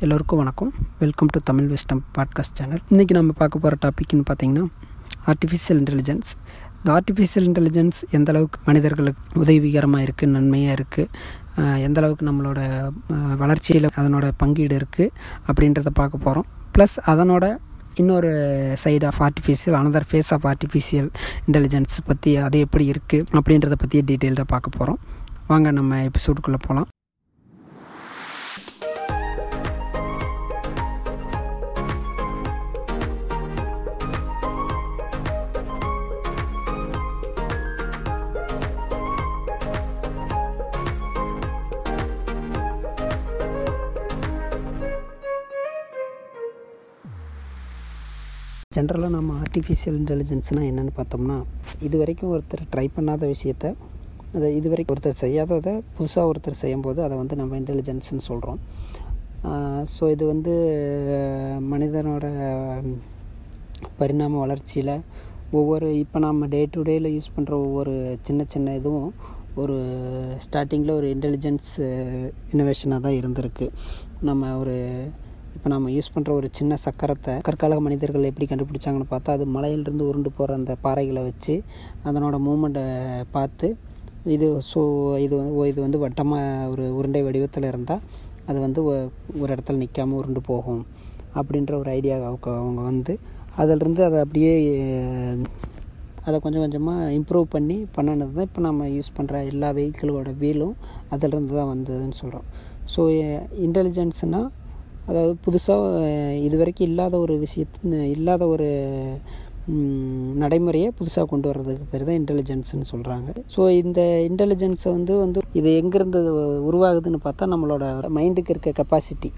எல்லோருக்கும் வணக்கம். Welcome to Tamil wisdom podcast channel இன்றைக்கி நம்ம பார்க்க போகிற டாபிக்னு பார்த்தீங்கன்னா ஆர்டிஃபிஷியல் இன்டெலிஜென்ஸ் இந்த ஆர்டிஃபிஷியல் இன்டெலிஜென்ஸ் எந்த அளவுக்கு மனிதர்களுக்கு உதவிகரமாக இருக்குது நன்மையாக இருக்குது எந்த அளவுக்கு நம்மளோட வளர்ச்சியில் அதனோட பங்கீடு இருக்குது அப்படின்றத பார்க்க போகிறோம் ப்ளஸ் அதனோட இன்னொரு side of artificial another face of artificial intelligence பற்றி அது எப்படி இருக்குது அப்படின்றத பற்றி டீட்டெயில்டாக பார்க்க போகிறோம் வாங்க நம்ம எபிசோடுக்குள்ளே போகலாம் ஜென்ரலாக நம்ம ஆர்டிஃபிஷியல் இன்டெலிஜென்ஸ்னால் என்னென்னு பார்த்தோம்னா இது வரைக்கும் ஒருத்தர் ட்ரை பண்ணாத விஷயத்த அதை இது வரைக்கும் ஒருத்தர் செய்யாததை புதுசாக ஒருத்தர் செய்யும்போது அதை வந்து நம்ம இன்டெலிஜென்ஸ்னு சொல்கிறோம் ஸோ இது வந்து மனிதனோட பரிணாம வளர்ச்சியில் ஒவ்வொரு இப்போ நம்ம டே டு டேயில் யூஸ் பண்ணுற ஒவ்வொரு சின்ன சின்ன இதுவும் ஒரு ஸ்டார்டிங்கில் ஒரு இன்டெலிஜென்ஸ் இன்னோவேஷனாக தான் இருந்திருக்கு. நம்ம ஒரு இப்போ நம்ம யூஸ் பண்ணுற ஒரு சின்ன சக்கரத்தை கற்கால மனிதர்கள் எப்படி கண்டுபிடிச்சாங்கன்னு பார்த்தா அது மலையிலிருந்து உருண்டு போகிற அந்த பாறைகளை வச்சு அதனோட மூமெண்ட்டை பார்த்து இது ஸோ இது வந்து இது வந்து வட்டமாக ஒரு உருண்டை வடிவத்தில் இருந்தால் அது வந்து ஒரு இடத்துல நிற்காமல் உருண்டு போகும் அப்படின்ற ஒரு ஐடியா அவங்க வந்து அதிலிருந்து அதை அப்படியே அதை கொஞ்சம் கொஞ்சமாக இம்ப்ரூவ் பண்ணி பண்ணினது தான் இப்போ நம்ம யூஸ் பண்ணுற எல்லா வெஹிக்கிளோட வீலும் அதிலிருந்து தான் வந்ததுன்னு சொல்கிறோம் ஸோ இன்டெலிஜென்ஸ்னால் அதாவது புதுசாக இது வரைக்கும் இல்லாத ஒரு விஷயத்து இல்லாத ஒரு நடைமுறையை புதுசாக கொண்டு வர்றதுக்கு பேர் தான் இன்டெலிஜென்ஸ்னு சொல்கிறாங்க ஸோ இந்த இன்டெலிஜென்ஸை வந்து வந்து இது எங்கேருந்து உருவாகுதுன்னு பார்த்தா நம்மளோட மைண்டுக்கு இருக்க கெப்பாசிட்டி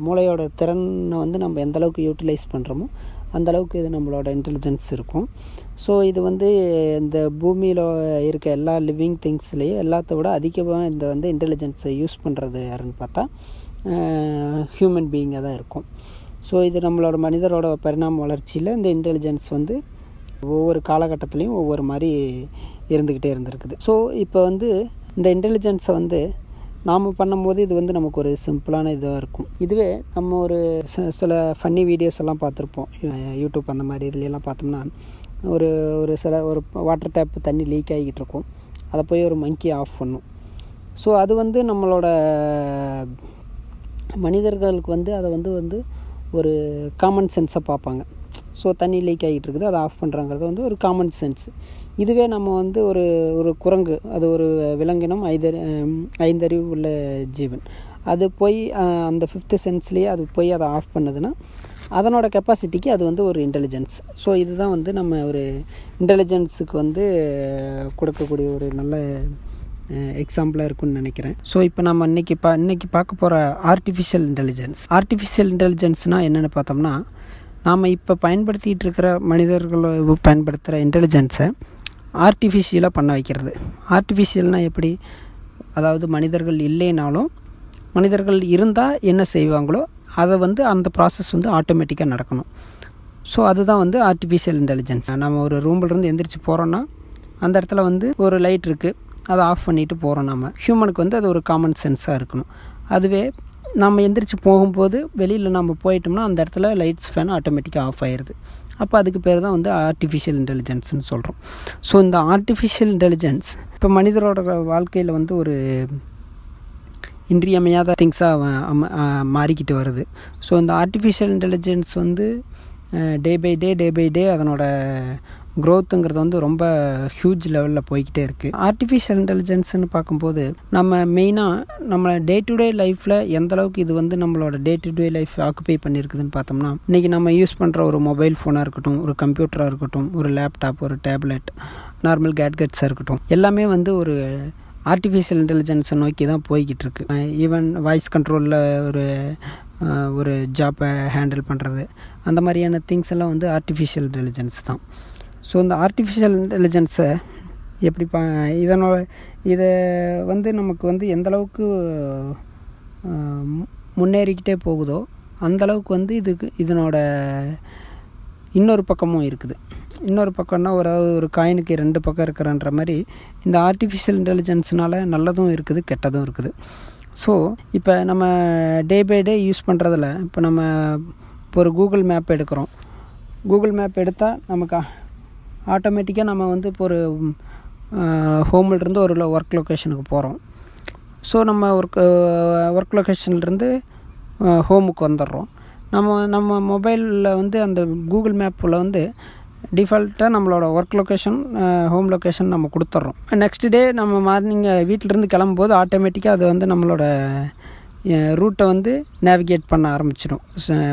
மூளையோட திறனை வந்து நம்ம எந்த அளவுக்கு யூட்டிலைஸ் பண்ணுறோமோ அந்த அளவுக்கு இது நம்மளோட இன்டெலிஜென்ஸ் இருக்கும். ஸோ இது வந்து இந்த பூமியில் இருக்க எல்லா லிவிங் திங்ஸ்லேயும் எல்லாத்த விட அதிகமாக இந்த வந்து இன்டெலிஜென்ஸை யூஸ் பண்ணுறது யாருன்னு பார்த்தா ஹியூமன் பீயிங்காக தான் இருக்கும். ஸோ இது நம்மளோட மனிதரோட பரிணாம வளர்ச்சியில் இந்த இன்டெலிஜென்ஸ் வந்து ஒவ்வொரு காலகட்டத்துலேயும் ஒவ்வொரு மாதிரி இருந்துக்கிட்டே இருந்திருக்குது. ஸோ இப்போ வந்து இந்த இன்டெலிஜென்ஸை வந்து நாம் பண்ணும்போது இது வந்து நமக்கு ஒரு சிம்பிளான இதாக இருக்கும். இதுவே நம்ம ஒரு சில ஃபன்னி வீடியோஸ் எல்லாம் பார்த்துருப்போம். யூடியூப் அந்த மாதிரி இதுலலாம் பார்த்தோம்னா ஒரு ஒரு சில ஒரு வாட்டர் டேப் தண்ணி லீக் ஆகிக்கிட்டு இருக்கும். அதை போய் ஒரு மங்கி ஆஃப் பண்ணும். ஸோ அது வந்து நம்மளோட மனிதர்களுக்கு வந்து அதை வந்து வந்து ஒரு காமன் சென்ஸை பார்ப்பாங்க. ஸோ தண்ணி லீக் ஆகிட்டு இருக்குது அதை ஆஃப் பண்ணுறாங்கிறது வந்து ஒரு காமன் சென்ஸ் இதுவே நம்ம வந்து ஒரு ஒரு குரங்கு அது ஒரு விலங்கினம் ஐதறி ஐந்தறிவு உள்ள ஜீவன். அது போய் அந்த ஃபிஃப்த்து சென்ஸ்லேயே அது போய் அதை ஆஃப் பண்ணுதுன்னா அதனோட கெப்பாசிட்டிக்கு அது வந்து ஒரு இன்டெலிஜென்ஸ் ஸோ இதுதான் வந்து நம்ம ஒரு இன்டெலிஜென்ஸுக்கு வந்து கொடுக்கக்கூடிய ஒரு நல்ல எக்ஸாம்பிளாக இருக்கும்னு நினைக்கிறேன். ஸோ இப்போ நம்ம இன்றைக்கி பா இன்றைக்கி பார்க்க போகிற ஆர்டிஃபிஷியல் இன்டெலிஜென்ஸ் ஆர்டிஃபிஷியல் இன்டெலிஜென்ஸ்னால் என்னென்னு பார்த்தோம்னா நாம் இப்போ பயன்படுத்திகிட்டு இருக்கிற மனிதர்களை பயன்படுத்துகிற இன்டெலிஜென்ஸை ஆர்டிஃபிஷியலாக பண்ண வைக்கிறது. ஆர்டிஃபிஷியல்னால் எப்படி? அதாவது மனிதர்கள் இல்லைனாலும் மனிதர்கள் இருந்தால் என்ன செய்வாங்களோ அதை வந்து அந்த ப்ராசஸ் வந்து ஆட்டோமேட்டிக்காக நடக்கணும். ஸோ அதுதான் வந்து ஆர்டிஃபிஷியல் இன்டெலிஜென்ஸ் நம்ம ஒரு ரூம்லேருந்து எந்திரிச்சு போகிறோன்னா அந்த இடத்துல வந்து ஒரு லைட் இருக்குது அதை ஆஃப் பண்ணிவிட்டு போகிறோம் நம்ம ஹியூமனுக்கு வந்து அது ஒரு காமன் சென்ஸாக இருக்கணும். அதுவே நம்ம எந்திரிச்சு போகும்போது வெளியில் நம்ம போயிட்டோம்னா அந்த இடத்துல லைட்ஸ் ஃபேன் ஆட்டோமேட்டிக்காக ஆஃப் ஆயிடுது அப்போ அதுக்கு பேர் தான் வந்து ஆர்டிஃபிஷியல் இன்டெலிஜென்ஸ்னு சொல்கிறோம் ஸோ இந்த ஆர்டிஃபிஷியல் இன்டெலிஜென்ஸ் இப்போ மனிதரோட வாழ்க்கையில் வந்து ஒரு இன்றியமையாத திங்ஸாக மாறிக்கிட்டு வருது. ஸோ இந்த ஆர்டிஃபிஷியல் இன்டெலிஜென்ஸ் வந்து day by day day by டே அதனோட க்ரோத்துங்கிறது வந்து ரொம்ப ஹியூஜ் லெவலில் போய்கிட்டே இருக்குது ஆர்டிஃபிஷியல் இன்டெலிஜென்ஸ்னு பார்க்கும்போது நம்ம மெயினாக நம்ம டே டு டே லைஃப்பில் எந்த அளவுக்கு இது வந்து நம்மளோட day to day life occupy பண்ணியிருக்குதுன்னு பார்த்தோம்னா இன்றைக்கி நம்ம யூஸ் பண்ணுற ஒரு மொபைல் ஃபோனாக இருக்கட்டும் ஒரு கம்ப்யூட்டராக இருக்கட்டும் ஒரு லேப்டாப் ஒரு டேப்லெட் நார்மல் கேட்கெட்ஸாக இருக்கட்டும் எல்லாமே வந்து ஒரு ஆர்டிஃபிஷியல் இன்டெலிஜென்ஸை நோக்கி தான் போய்கிட்டு இருக்கு. ஈவன் வாய்ஸ் கண்ட்ரோலில் ஒரு ஒரு ஜாப்பை ஹேண்டில் பண்ணுறது அந்த மாதிரியான திங்ஸ் எல்லாம் வந்து ஆர்டிஃபிஷியல் இன்டெலிஜென்ஸ் தான். ஸோ இந்த ஆர்டிஃபிஷியல் இன்டெலிஜென்ஸை எப்படி பா இதனோட இதை வந்து நமக்கு வந்து எந்தளவுக்கு முன்னேறிக்கிட்டே போகுதோ அந்தளவுக்கு வந்து இதுக்கு இதனோட இன்னொரு பக்கமும் இருக்குது. இன்னொரு பக்கம்னா ஒரு ஒரு காயினுக்கு ரெண்டு பக்கம் இருக்கிறன்ற மாதிரி இந்த ஆர்டிஃபிஷியல் இன்டெலிஜென்ஸ்னால் நல்லதும் இருக்குது கெட்டதும் இருக்குது. ஸோ இப்போ நம்ம டே பை டே யூஸ் பண்ணுறதுல இப்போ நம்ம இப்போ ஒரு கூகுள் மேப் எடுக்கிறோம். கூகுள் மேப் எடுத்தால் நமக்கு ஆட்டோமேட்டிக்காக நம்ம வந்து இப்போ ஒரு ஹோம்லேருந்து ஒரு ஒர்க் லொக்கேஷனுக்கு போகிறோம் ஸோ நம்ம ஒர்க் ஒர்க் லொக்கேஷன்லேருந்து ஹோமுக்கு வந்துடுறோம். நம்ம நம்ம மொபைலில் வந்து அந்த கூகுள் மேப்பில் வந்து டிஃபால்ட்டாக நம்மளோட ஒர்க் லொக்கேஷன் ஹோம் லொக்கேஷன் நம்ம கொடுத்துட்றோம். நெக்ஸ்ட் டே நம்ம மார்னிங் வீட்டிலேருந்து கிளம்பும்போது ஆட்டோமேட்டிக்காக அது வந்து நம்மளோட ரூட்டை வந்து நேவிகேட் பண்ண ஆரம்பிச்சிடும்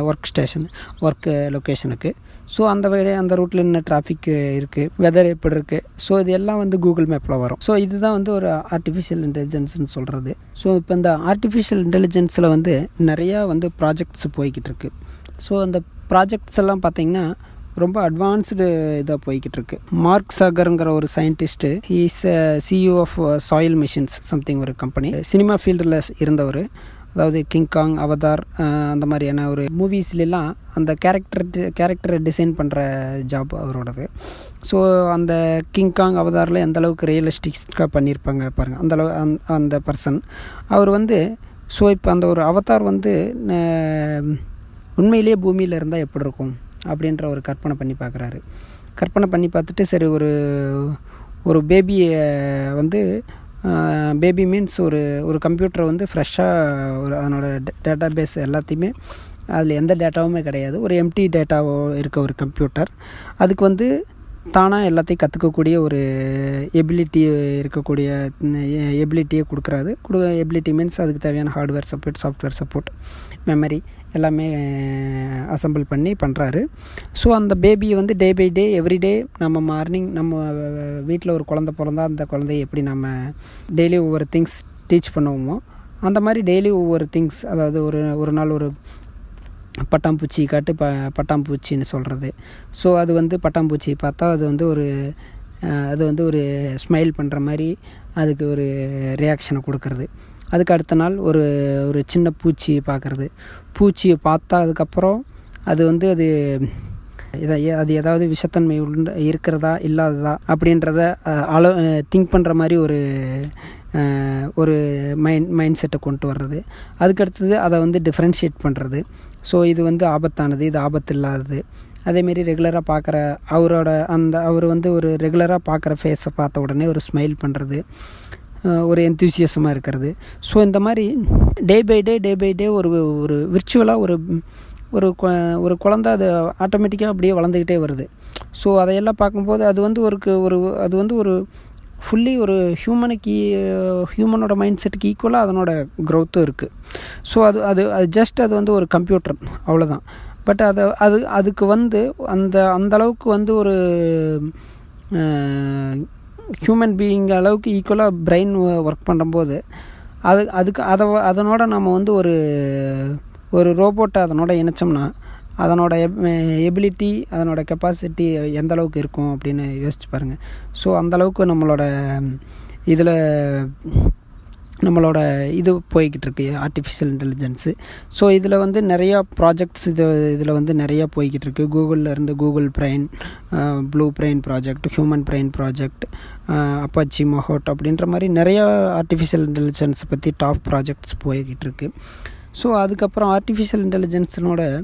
ஒர்க் ஸ்டேஷன் ஒர்க்கு லொக்கேஷனுக்கு ஸோ அந்த வழி அந்த ரூட்டில் என்ன டிராஃபிக் இருக்குது வெதர் எப்படி இருக்குது ஸோ இது எல்லாம் வந்து கூகுள் மேப்பில் வரும். ஸோ இதுதான் வந்து ஒரு ஆர்டிஃபிஷியல் இன்டெலிஜென்ஸ்னு சொல்கிறது ஸோ இப்போ இந்த ஆர்டிஃபிஷியல் இன்டெலிஜென்ஸில் வந்து நிறையா வந்து ப்ராஜெக்ட்ஸ் போய்கிட்டு இருக்கு. ஸோ அந்த ப்ராஜெக்ட்ஸ் எல்லாம் பார்த்திங்கன்னா ரொம்ப அட்வான்ஸ்டு இதாக போய்கிட்டு இருக்கு. மார்க் சாகருங்கிற ஒரு scientist is CEO of soul machines something ஒரு கம்பெனி சினிமா ஃபீல்டில் இருந்தவர். அதாவது கிங்காங் அவதார் அந்த மாதிரியான ஒரு மூவிஸ்லாம் அந்த கேரக்டர் கேரக்டரை டிசைன் பண்ணுற ஜாப் அவரோடது. ஸோ அந்த கிங்காங் அவதாரில் எந்த அளவுக்கு பண்ணியிருப்பாங்க பாருங்கள் அந்த அளவு அந் அந்த பர்சன் அவர் வந்து ஸோ இப்போ அந்த ஒரு அவதார் வந்து உண்மையிலேயே பூமியில் இருந்தால் எப்படி இருக்கும்? அப்படின்ற ஒரு கற்பனை பண்ணி பார்க்குறாரு கற்பனை பண்ணி பார்த்துட்டு சரி ஒரு ஒரு பேபியை வந்து பேபி மீன்ஸ் ஒரு ஒரு கம்ப்யூட்டரை வந்து ஃப்ரெஷ்ஷாக ஒரு அதனோட டேட்டா பேஸ் எல்லாத்தையுமே அதில் எந்த டேட்டாவுமே கிடையாது. ஒரு எம்டி டேட்டாவோ இருக்க ஒரு கம்ப்யூட்டர் அதுக்கு வந்து தானாக எல்லாத்தையும் கற்றுக்கக்கூடிய ஒரு எபிலிட்டி இருக்கக்கூடிய எபிலிட்டியை கொடுக்குறாது கொடு எபிலிட்டி மீன்ஸ் அதுக்கு தேவையான hardware support software support memory எல்லாமே அசம்பிள் பண்ணி பண்ணுறாரு ஸோ அந்த பேபியை வந்து day by day every day நம்ம மார்னிங் நம்ம வீட்டில் ஒரு குழந்த பிறந்தா அந்த குழந்தைய எப்படி நம்ம டெய்லி ஒவ்வொரு திங்ஸ் டீச் பண்ணுவோமோ அந்த மாதிரி டெய்லி ஒவ்வொரு திங்ஸ் அதாவது ஒரு ஒரு நாள் ஒரு பட்டாம்பூச்சி காட்டு ப பட்டாம்பூச்சின்னு சொல்கிறது ஸோ அது வந்து பட்டாம்பூச்சி பார்த்தா அது வந்து ஒரு அது வந்து ஒரு ஸ்மைல் பண்ணுற மாதிரி அதுக்கு ஒரு ரியாக்ஷனை கொடுக்கறது. அதுக்கு அடுத்த நாள் ஒரு ஒரு சின்ன பூச்சி பார்க்குறது. பூச்சியை பார்த்தா அதுக்கப்புறம் அது வந்து அது இதை அது ஏதாவது விஷத்தன்மை உண்டு இருக்கிறதா இல்லாததா அப்படின்றத அள திங்க் பண்ணுற மாதிரி ஒரு ஒரு மைண்ட் மைண்ட் செட்டை கொண்டு வர்றது. அதுக்கடுத்தது அதை வந்து டிஃப்ரென்ஷியேட் பண்ணுறது ஸோ இது வந்து ஆபத்தானது இது ஆபத்து இல்லாதது அதேமாரி ரெகுலராக பார்க்குற அவரோட அந்த அவர் வந்து ஒரு ரெகுலராக பார்க்குற ஃபேஸை பார்த்த உடனே ஒரு ஸ்மைல் பண்ணுறது ஒரு எந்தூசியஸமாக இருக்கிறது. ஸோ இந்த மாதிரி டே பை டே டே பை டே ஒரு ஒரு விர்ச்சுவலாக ஒரு ஒரு ஒரு குழந்த அது ஆட்டோமேட்டிக்காக அப்படியே வளர்ந்துக்கிட்டே வருது. ஸோ அதையெல்லாம் பார்க்கும்போது அது வந்து ஒரு ஒரு அது வந்து ஒரு ஃபுல்லி ஒரு ஹியூமனுக்கு ஹியூமனோட மைண்ட் செட்டுக்கு ஈக்குவலாக அதனோட க்ரோத்தும் இருக்குது ஸோ அது அது அது ஜஸ்ட் அது வந்து ஒரு கம்ப்யூட்டர் அவ்வளோதான் பட் அதை அது அதுக்கு வந்து அந்த அந்தளவுக்கு வந்து ஒரு ஹியூமன் பீயிங் அளவுக்கு ஈக்குவலாக பிரெயின் ஒர்க் பண்ணும்போது அது அதுக்கு அதை அதனோட நம்ம வந்து ஒரு ஒரு ரோபோட்டை அதனோட இணைச்சோம்னா அதனோட எப் எபிலிட்டி அதனோட கெப்பாசிட்டி எந்த அளவுக்கு இருக்கும் அப்படின்னு யோசிச்சு பாருங்கள் ஸோ அந்தளவுக்கு நம்மளோட இதில் நம்மளோட இது போய்கிட்டு இருக்கு ஆர்டிஃபிஷியல் இன்டெலிஜென்ஸு ஸோ இதில் வந்து நிறையா ப்ராஜெக்ட்ஸ் இது இதில் வந்து நிறையா போய்கிட்டு இருக்கு கூகுளில் இருந்து Google brain blue brain project human brain project Apache மொஹோட் அப்படின்ற மாதிரி நிறையா ஆர்டிஃபிஷியல் இன்டெலிஜென்ஸ் பற்றி டாப் ப்ராஜெக்ட்ஸ் போய்கிட்டு இருக்கு ஸோ அதுக்கப்புறம் ஆர்டிஃபிஷியல் இன்டெலிஜென்ஸினோட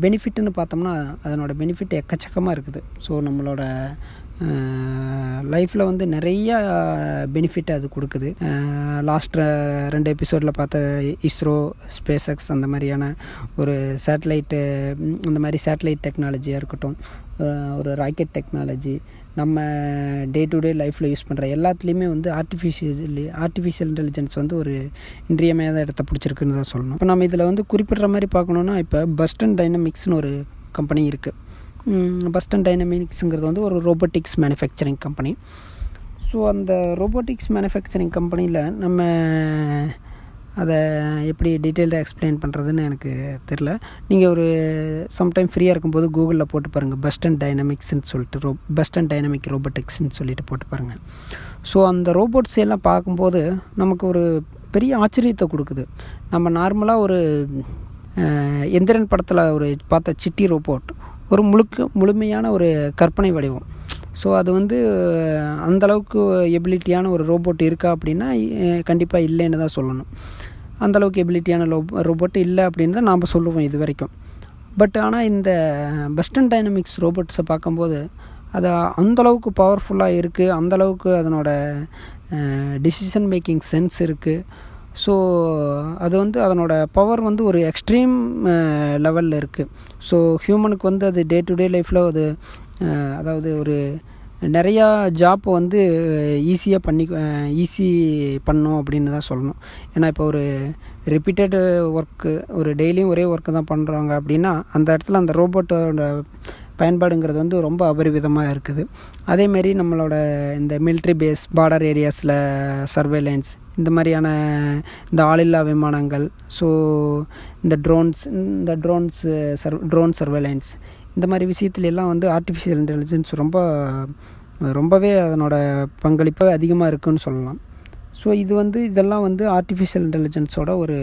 பெனிஃபிட்னு பார்த்தோம்னா அதனோட பெனிஃபிட் எக்கச்சக்கமாக இருக்குது. ஸோ நம்மளோட லைஃப்பில் வந்து நிறைய பெனிஃபிட் அது கொடுக்குது. லாஸ்ட் ரெண்டு எபிசோடில் பார்த்த இஸ்ரோ ஸ்பேஸ் எக்ஸ் அந்த மாதிரியான ஒரு சேட்டலைட்டு அந்த மாதிரி சேட்டலைட் டெக்னாலஜியாக இருக்கட்டும் ஒரு ராக்கெட் டெக்னாலஜி நம்ம டே டு டே லைஃப்பில் யூஸ் பண்ணுற எல்லாத்துலேயுமே வந்து ஆர்டிஃபிஷியல் ஆர்டிஃபிஷியல் இன்டெலிஜென்ஸ் வந்து ஒரு இன்றியமையாத இடத்த பிடிச்சிருக்குன்னு தான் சொல்லணும். இப்போ நம்ம இதில் வந்து குறிப்பிட்ற மாதிரி பார்க்கணுன்னா இப்போ பஸ்டன் டைனமிக்ஸ்னு ஒரு கம்பெனி இருக்குது பஸ்டன் டைனமிக்ஸுங்கிறது வந்து ஒரு ரோபோட்டிக்ஸ் மேனுஃபேக்சரிங் கம்பெனி ஸோ அந்த ரோபோட்டிக்ஸ் மேனுஃபேக்சரிங் கம்பெனியில் நம்ம அதை எப்படி டீட்டெயில்டாக எக்ஸ்பிளைன் பண்ணுறதுன்னு எனக்கு தெரில நீங்கள் ஒரு சம்டைம் ஃப்ரீயாக இருக்கும்போது கூகுளில் போட்டு பாருங்கள் பஸ்டன் டைனமிக்ஸ்னு சொல்லிட்டு ரோ பெஸ்டன் டைனமிக் ரோபோட்டிக்ஸ்னு சொல்லிட்டு போட்டு பாருங்கள் ஸோ அந்த ரோபோட்ஸ் எல்லாம் பார்க்கும்போது நமக்கு ஒரு பெரிய ஆச்சரியத்தை கொடுக்குது. நம்ம நார்மலாக ஒரு எந்திரன் படத்தில் ஒரு பார்த்த சிட்டி ரோபோட் ஒரு முழுக்க முழுமையான ஒரு கற்பனை வடிவம். ஸோ அது வந்து அந்தளவுக்கு எபிலிட்டியான ஒரு ரோபோட் இருக்கா அப்படின்னா கண்டிப்பாக இல்லைன்னு தான் சொல்லணும். அந்தளவுக்கு எபிலிட்டியான லோ ரோபோட் இல்லை அப்படின்னு தான் நாம் சொல்லுவோம் இது வரைக்கும். பட் ஆனால் இந்த வெஸ்டர்ன் டைனமிக்ஸ் ரோபோட்ஸை பார்க்கும்போது அது அந்தளவுக்கு பவர்ஃபுல்லாக இருக்குது அந்தளவுக்கு அதனோட டிசிஷன் மேக்கிங் சென்ஸ் இருக்குது ஸோ அது வந்து அதனோட பவர் வந்து ஒரு எக்ஸ்ட்ரீம் லெவலில் இருக்குது ஸோ ஹியூமனுக்கு வந்து அது டே டு டே லைஃப்பில் அது அதாவது ஒரு நிறையா ஜாப்பை வந்து ஈஸியாக பண்ணி ஈஸி பண்ணும் அப்படின்னு தான் சொல்லணும். ஏன்னா இப்போ ஒரு ரிப்பீட்டட் ஒர்க்கு ஒரு டெய்லியும் ஒரே ஒர்க்கு தான் பண்ணுறாங்க அப்படின்னா அந்த இடத்துல அந்த ரோபோட்டோட பயன்பாடுங்கிறது வந்து ரொம்ப அபரிவிதமாக இருக்குது. அதேமாரி நம்மளோட இந்த மிலிட்ரி பேஸ் பார்டர் ஏரியாஸில் சர்வேலன்ஸ் இந்த மாதிரியான இந்த ஆளில்லா விமானங்கள் ஸோ இந்த ட்ரோன்ஸ் இந்த ட்ரோன்ஸ் சர் ட்ரோன் சர்வேலன்ஸ் இந்த மாதிரி விஷயத்துல எல்லாம் வந்து ஆர்டிஃபிஷியல் இன்டெலிஜென்ஸ் ரொம்ப ரொம்பவே அதனோட பங்களிப்பு அதிகமாக இருக்குன்னு சொல்லலாம். ஸோ இது வந்து இதெல்லாம் வந்து ஆர்டிஃபிஷியல் இன்டெலிஜென்ஸோட ஒரு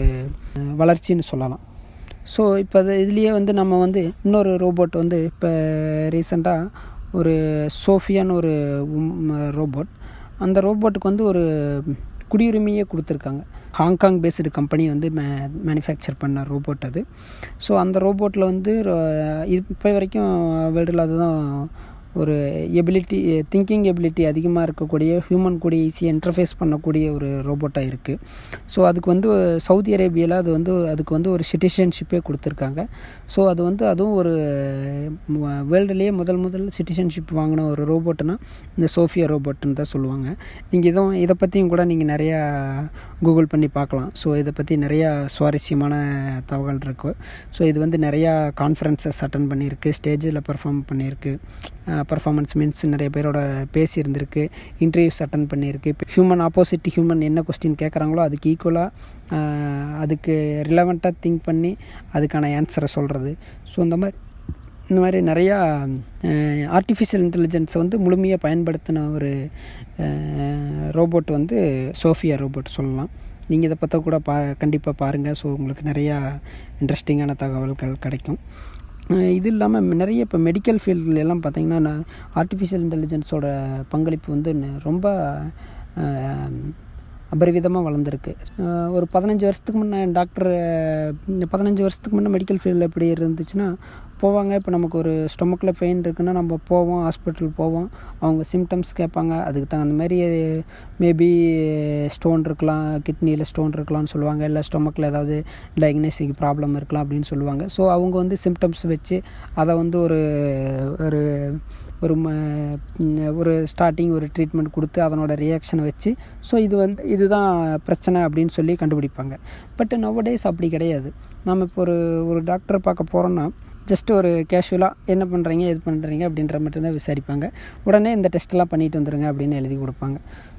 வளர்ச்சின்னு சொல்லலாம். ஸோ இப்போ அது இதுலேயே வந்து நம்ம வந்து இன்னொரு ரோபோட் வந்து இப்போ ரீசெண்டாக ஒரு சோஃபியான்னு ஒரு ரோபோட் அந்த ரோபோட்டுக்கு வந்து ஒரு குடியுரிமையே கொடுத்துருக்காங்க. ஹாங்காங் பேஸ்டு கம்பெனி வந்து மே மேனுஃபேக்சர் பண்ண ரோபோட் அது. ஸோ அந்த ரோபோட்டில் வந்து இப்போ வரைக்கும் வேர்ல்டில் அதுதான் ஒரு எபிலிட்டி திங்கிங் எபிலிட்டி அதிகமாக இருக்கக்கூடிய ஹியூமன் கூட ஈஸியாக இன்டர்ஃபேஸ் பண்ணக்கூடிய ஒரு ரோபோட்டாக இருக்குது ஸோ அதுக்கு வந்து சவுதி அரேபியாவில் அது வந்து அதுக்கு வந்து ஒரு சிட்டிசன்ஷிப்பே கொடுத்துருக்காங்க. ஸோ அது வந்து அதுவும் ஒரு வேர்ல்டுலேயே முதல் முதல் சிட்டிசன்ஷிப் வாங்கின ஒரு ரோபோட்டுனா இந்த சோஃபியா ரோபோட்டுன்னு தான் சொல்லுவாங்க. நீங்கள் இதுவும் இதை பற்றியும் கூட நீங்கள் நிறையா கூகுள் பண்ணி பார்க்கலாம். ஸோ இதை பற்றி நிறையா சுவாரஸ்யமான தகவல் இருக்குது ஸோ இது வந்து நிறையா கான்ஃபரன்சஸ் அட்டன் பண்ணியிருக்கு ஸ்டேஜில் பர்ஃபார்ம் பண்ணியிருக்கு. பர்ஃபார்மன்ஸ் மீன்ஸ் நிறைய பேரோட பேசியிருந்திருக்கு. இன்டர்வியூஸ் அட்டன் பண்ணியிருக்கு. ஹியூமன் ஆப்போசிட் ஹியூமன் என்ன கொஸ்டின் கேட்குறாங்களோ அதுக்கு ஈக்குவலாக அதுக்கு ரிலவெண்ட்டாக திங்க் பண்ணி அதுக்கான ஆன்சரை சொல்கிறது ஸோ இந்த மாதிரி இந்த மாதிரி நிறையா ஆர்டிஃபிஷியல் இன்டெலிஜென்ஸை வந்து முழுமையாக பயன்படுத்தின ஒரு ரோபோட் வந்து சோஃபியா ரோபோட் சொல்லலாம். நீங்கள் இதை பற்ற கூட பா கண்டிப்பாக பாருங்கள் ஸோ உங்களுக்கு நிறையா இன்ட்ரெஸ்டிங்கான தகவல்கள் கிடைக்கும். இது இல்லாமல் நிறைய இப்போ மெடிக்கல் ஃபீல்டில் எல்லாம் பார்த்திங்கன்னா ஆர்டிஃபிஷியல் இன்டெலிஜென்ஸோட பங்களிப்பு வந்து ரொம்ப அபரிவிதமாக வளர்ந்துருக்கு. ஒரு பதினஞ்சு வருஷத்துக்கு முன்னே டாக்டர் பதினஞ்சு வருஷத்துக்கு முன்னே மெடிக்கல் ஃபீல்டில் எப்படி இருந்துச்சுன்னா போவாங்க. இப்போ நமக்கு ஒரு ஸ்டொமக்கில் பெயின் இருக்குன்னா நம்ம போவோம் ஹாஸ்பிட்டல் போவோம். அவங்க சிம்டம்ஸ் கேட்பாங்க. அதுக்கு தகுந்த மாதிரி மேபி ஸ்டோன் இருக்கலாம் கிட்னியில் ஸ்டோன் இருக்கலாம்னு சொல்லுவாங்க. இல்லை ஸ்டொமக்கில் ஏதாவது டயக்னோஸ்டிக் ப்ராப்ளம் இருக்கலாம் அப்படின்னு சொல்லுவாங்க. ஸோ அவங்க வந்து சிம்டம்ஸ் வச்சு அதை வந்து ஒரு ஒரு ஒரு ஒரு ஸ்டார்டிங் ஒரு ட்ரீட்மெண்ட் கொடுத்து அதனோட ரியாக்ஷனை வச்சு ஸோ இது வந்து இதுதான் பிரச்சனை அப்படின்னு சொல்லி கண்டுபிடிப்பாங்க. பட் நவ டேஸ் அப்படி கிடையாது. நம்ம இப்போ ஒரு ஒரு டாக்டரை பார்க்க போகிறோன்னா ஜஸ்ட் ஒரு கேஷுவலாக என்ன பண்ணுறீங்க எது பண்ணுறீங்க அப்படின்ற மட்டும்தான் விசாரிப்பாங்க. உடனே இந்த டெஸ்ட்டெல்லாம் பண்ணிட்டு வந்துடுங்க அப்படின்னு எழுதி கொடுப்பாங்க.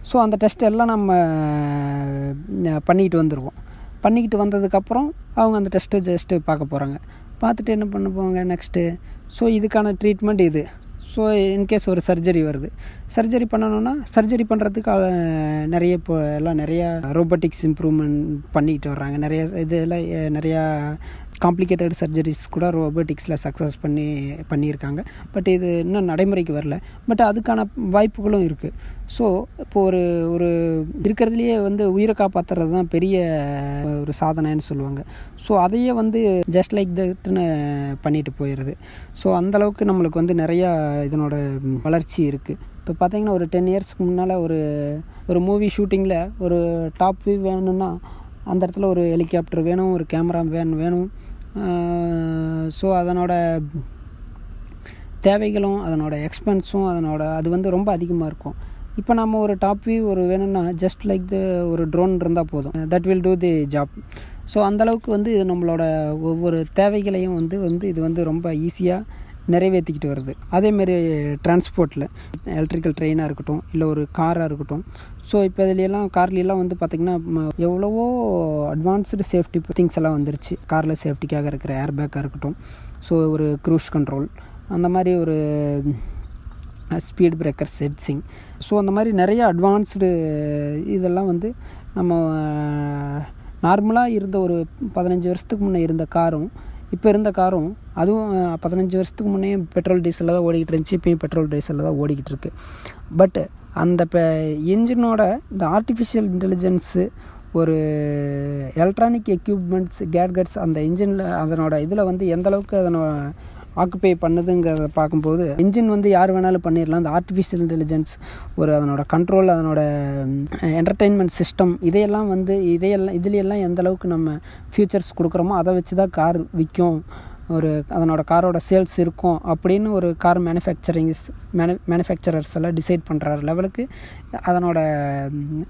ஸோ அந்த டெஸ்ட் எல்லாம் நம்ம பண்ணிக்கிட்டு வந்துடுவோம் பண்ணிக்கிட்டு வந்ததுக்கப்புறம் அவங்க அந்த டெஸ்ட்டை ஜஸ்ட்டு பார்க்க போகிறாங்க பார்த்துட்டு என்ன பண்ண போவாங்க நெக்ஸ்ட்டு ஸோ இதுக்கான ட்ரீட்மெண்ட் இது. ஸோ இன்கேஸ் ஒரு சர்ஜரி வருது. சர்ஜரி பண்ணணுன்னா சர்ஜரி பண்ணுறதுக்கு நிறைய இப்போ எல்லாம் நிறையா ரோபோட்டிக்ஸ் இம்ப்ரூவ்மெண்ட் பண்ணிக்கிட்டு வர்றாங்க. நிறைய இதெல்லாம் நிறையா காம்ப்ளிகேட்டட் சர்ஜரிஸ் கூட ரோபோட்டிக்ஸில் சக்ஸஸ் பண்ணி பண்ணியிருக்காங்க. பட் இது இன்னும் நடைமுறைக்கு வரல. பட் அதுக்கான வாய்ப்புகளும் இருக்குது ஸோ இப்போ ஒரு ஒரு இருக்கிறதுலையே வந்து உயிரை காப்பாற்றுறது தான் பெரிய ஒரு சாதனைன்னு சொல்லுவாங்க. ஸோ அதையே வந்து ஜஸ்ட் லைக் தட்னு பண்ணிட்டு போயிடுது. ஸோ அந்தளவுக்கு நம்மளுக்கு வந்து நிறையா இதனோட வளர்ச்சி இருக்குது இப்போ பார்த்தீங்கன்னா ஒரு டென் இயர்ஸ்க்கு முன்னால் ஒரு ஒரு மூவி ஷூட்டிங்கில் ஒரு டாப் வியூ வேணும்னா அந்த இடத்துல ஒரு ஹெலிகாப்டர் வேணும் ஒரு கேமரா வேன் வேணும். ஸோ அதனோட தேவைகளும் அதனோட எக்ஸ்பென்ஸும் அதனோட அது வந்து ரொம்ப அதிகமாக இருக்கும். இப்போ நம்ம ஒரு டாப் வியூ ஒரு வேணும்னா ஜஸ்ட் லைக் த ஒரு ட்ரோன் இருந்தால் போதும். That will do the job so அந்தளவுக்கு வந்து இது நம்மளோட ஒவ்வொரு தேவைகளையும் வந்து வந்து இது வந்து ரொம்ப ஈஸியாக நிறைவேற்றிக்கிட்டு வருது. அதேமாரி டிரான்ஸ்போர்ட்டில் எலக்ட்ரிக்கல் ட்ரெயினாக இருக்கட்டும் இல்லை ஒரு காராக இருக்கட்டும். ஸோ இப்போ இதுலையெல்லாம் கார்லாம் வந்து பார்த்திங்கன்னா எவ்வளவோ அட்வான்ஸ்டு சேஃப்டி திங்ஸ் எல்லாம் வந்துருச்சு. காரில் சேஃப்டிக்காக இருக்கிற ஏர் பேக்காக இருக்கட்டும். ஸோ ஒரு க்ரூஸ் கண்ட்ரோல் அந்த மாதிரி ஒரு ஸ்பீட் பிரேக்கர் செட்ஸிங் ஸோ அந்த மாதிரி நிறைய அட்வான்ஸ்டு இதெல்லாம் வந்து நம்ம நார்மலாக இருந்த ஒரு பதினஞ்சு வருஷத்துக்கு முன்னே இருந்த காரும் இப்போ இருந்த காரும் அதுவும் பதினஞ்சு வருஷத்துக்கு முன்னே பெட்ரோல் டீசலில் தான் ஓடிக்கிட்டு இருந்துச்சு. இப்போயும் பெட்ரோல் டீசலில் தான் ஓடிக்கிட்டு இருக்கு. பட் அந்த இப்போ என்ஜினோட இந்த ஆர்டிஃபிஷியல் இன்டெலிஜென்ஸு ஒரு எலக்ட்ரானிக் எக்யூப்மெண்ட்ஸ் கேட்கட்ஸ் அந்த இன்ஜினில் அதனோட இதில் வந்து எந்தளவுக்கு அதனோட ஆக்குப்பை பண்ணுதுங்கிறத பார்க்கும்போது இன்ஜின் வந்து யார் வேணாலும் பண்ணிடலாம் அந்த ஆர்டிஃபிஷியல் இன்டெலிஜென்ஸ் ஒரு அதனோட கண்ட்ரோல் அதனோட என்டர்டெயின்மெண்ட் சிஸ்டம் இதையெல்லாம் வந்து இதையெல்லாம் இதுலையெல்லாம் எந்த அளவுக்கு நம்ம ஃபியூச்சர்ஸ் கொடுக்குறோமோ அதை வச்சு தான் கார் விற்கும் ஒரு அதனோட காரோட சேல்ஸ் இருக்கும் அப்படின்னு ஒரு கார் மேனுஃபேக்சரிங்ஸ் மேனு மேனுஃபேக்சரர்ஸ் எல்லாம் டிசைட் பண்ணுற லெவலுக்கு அதனோட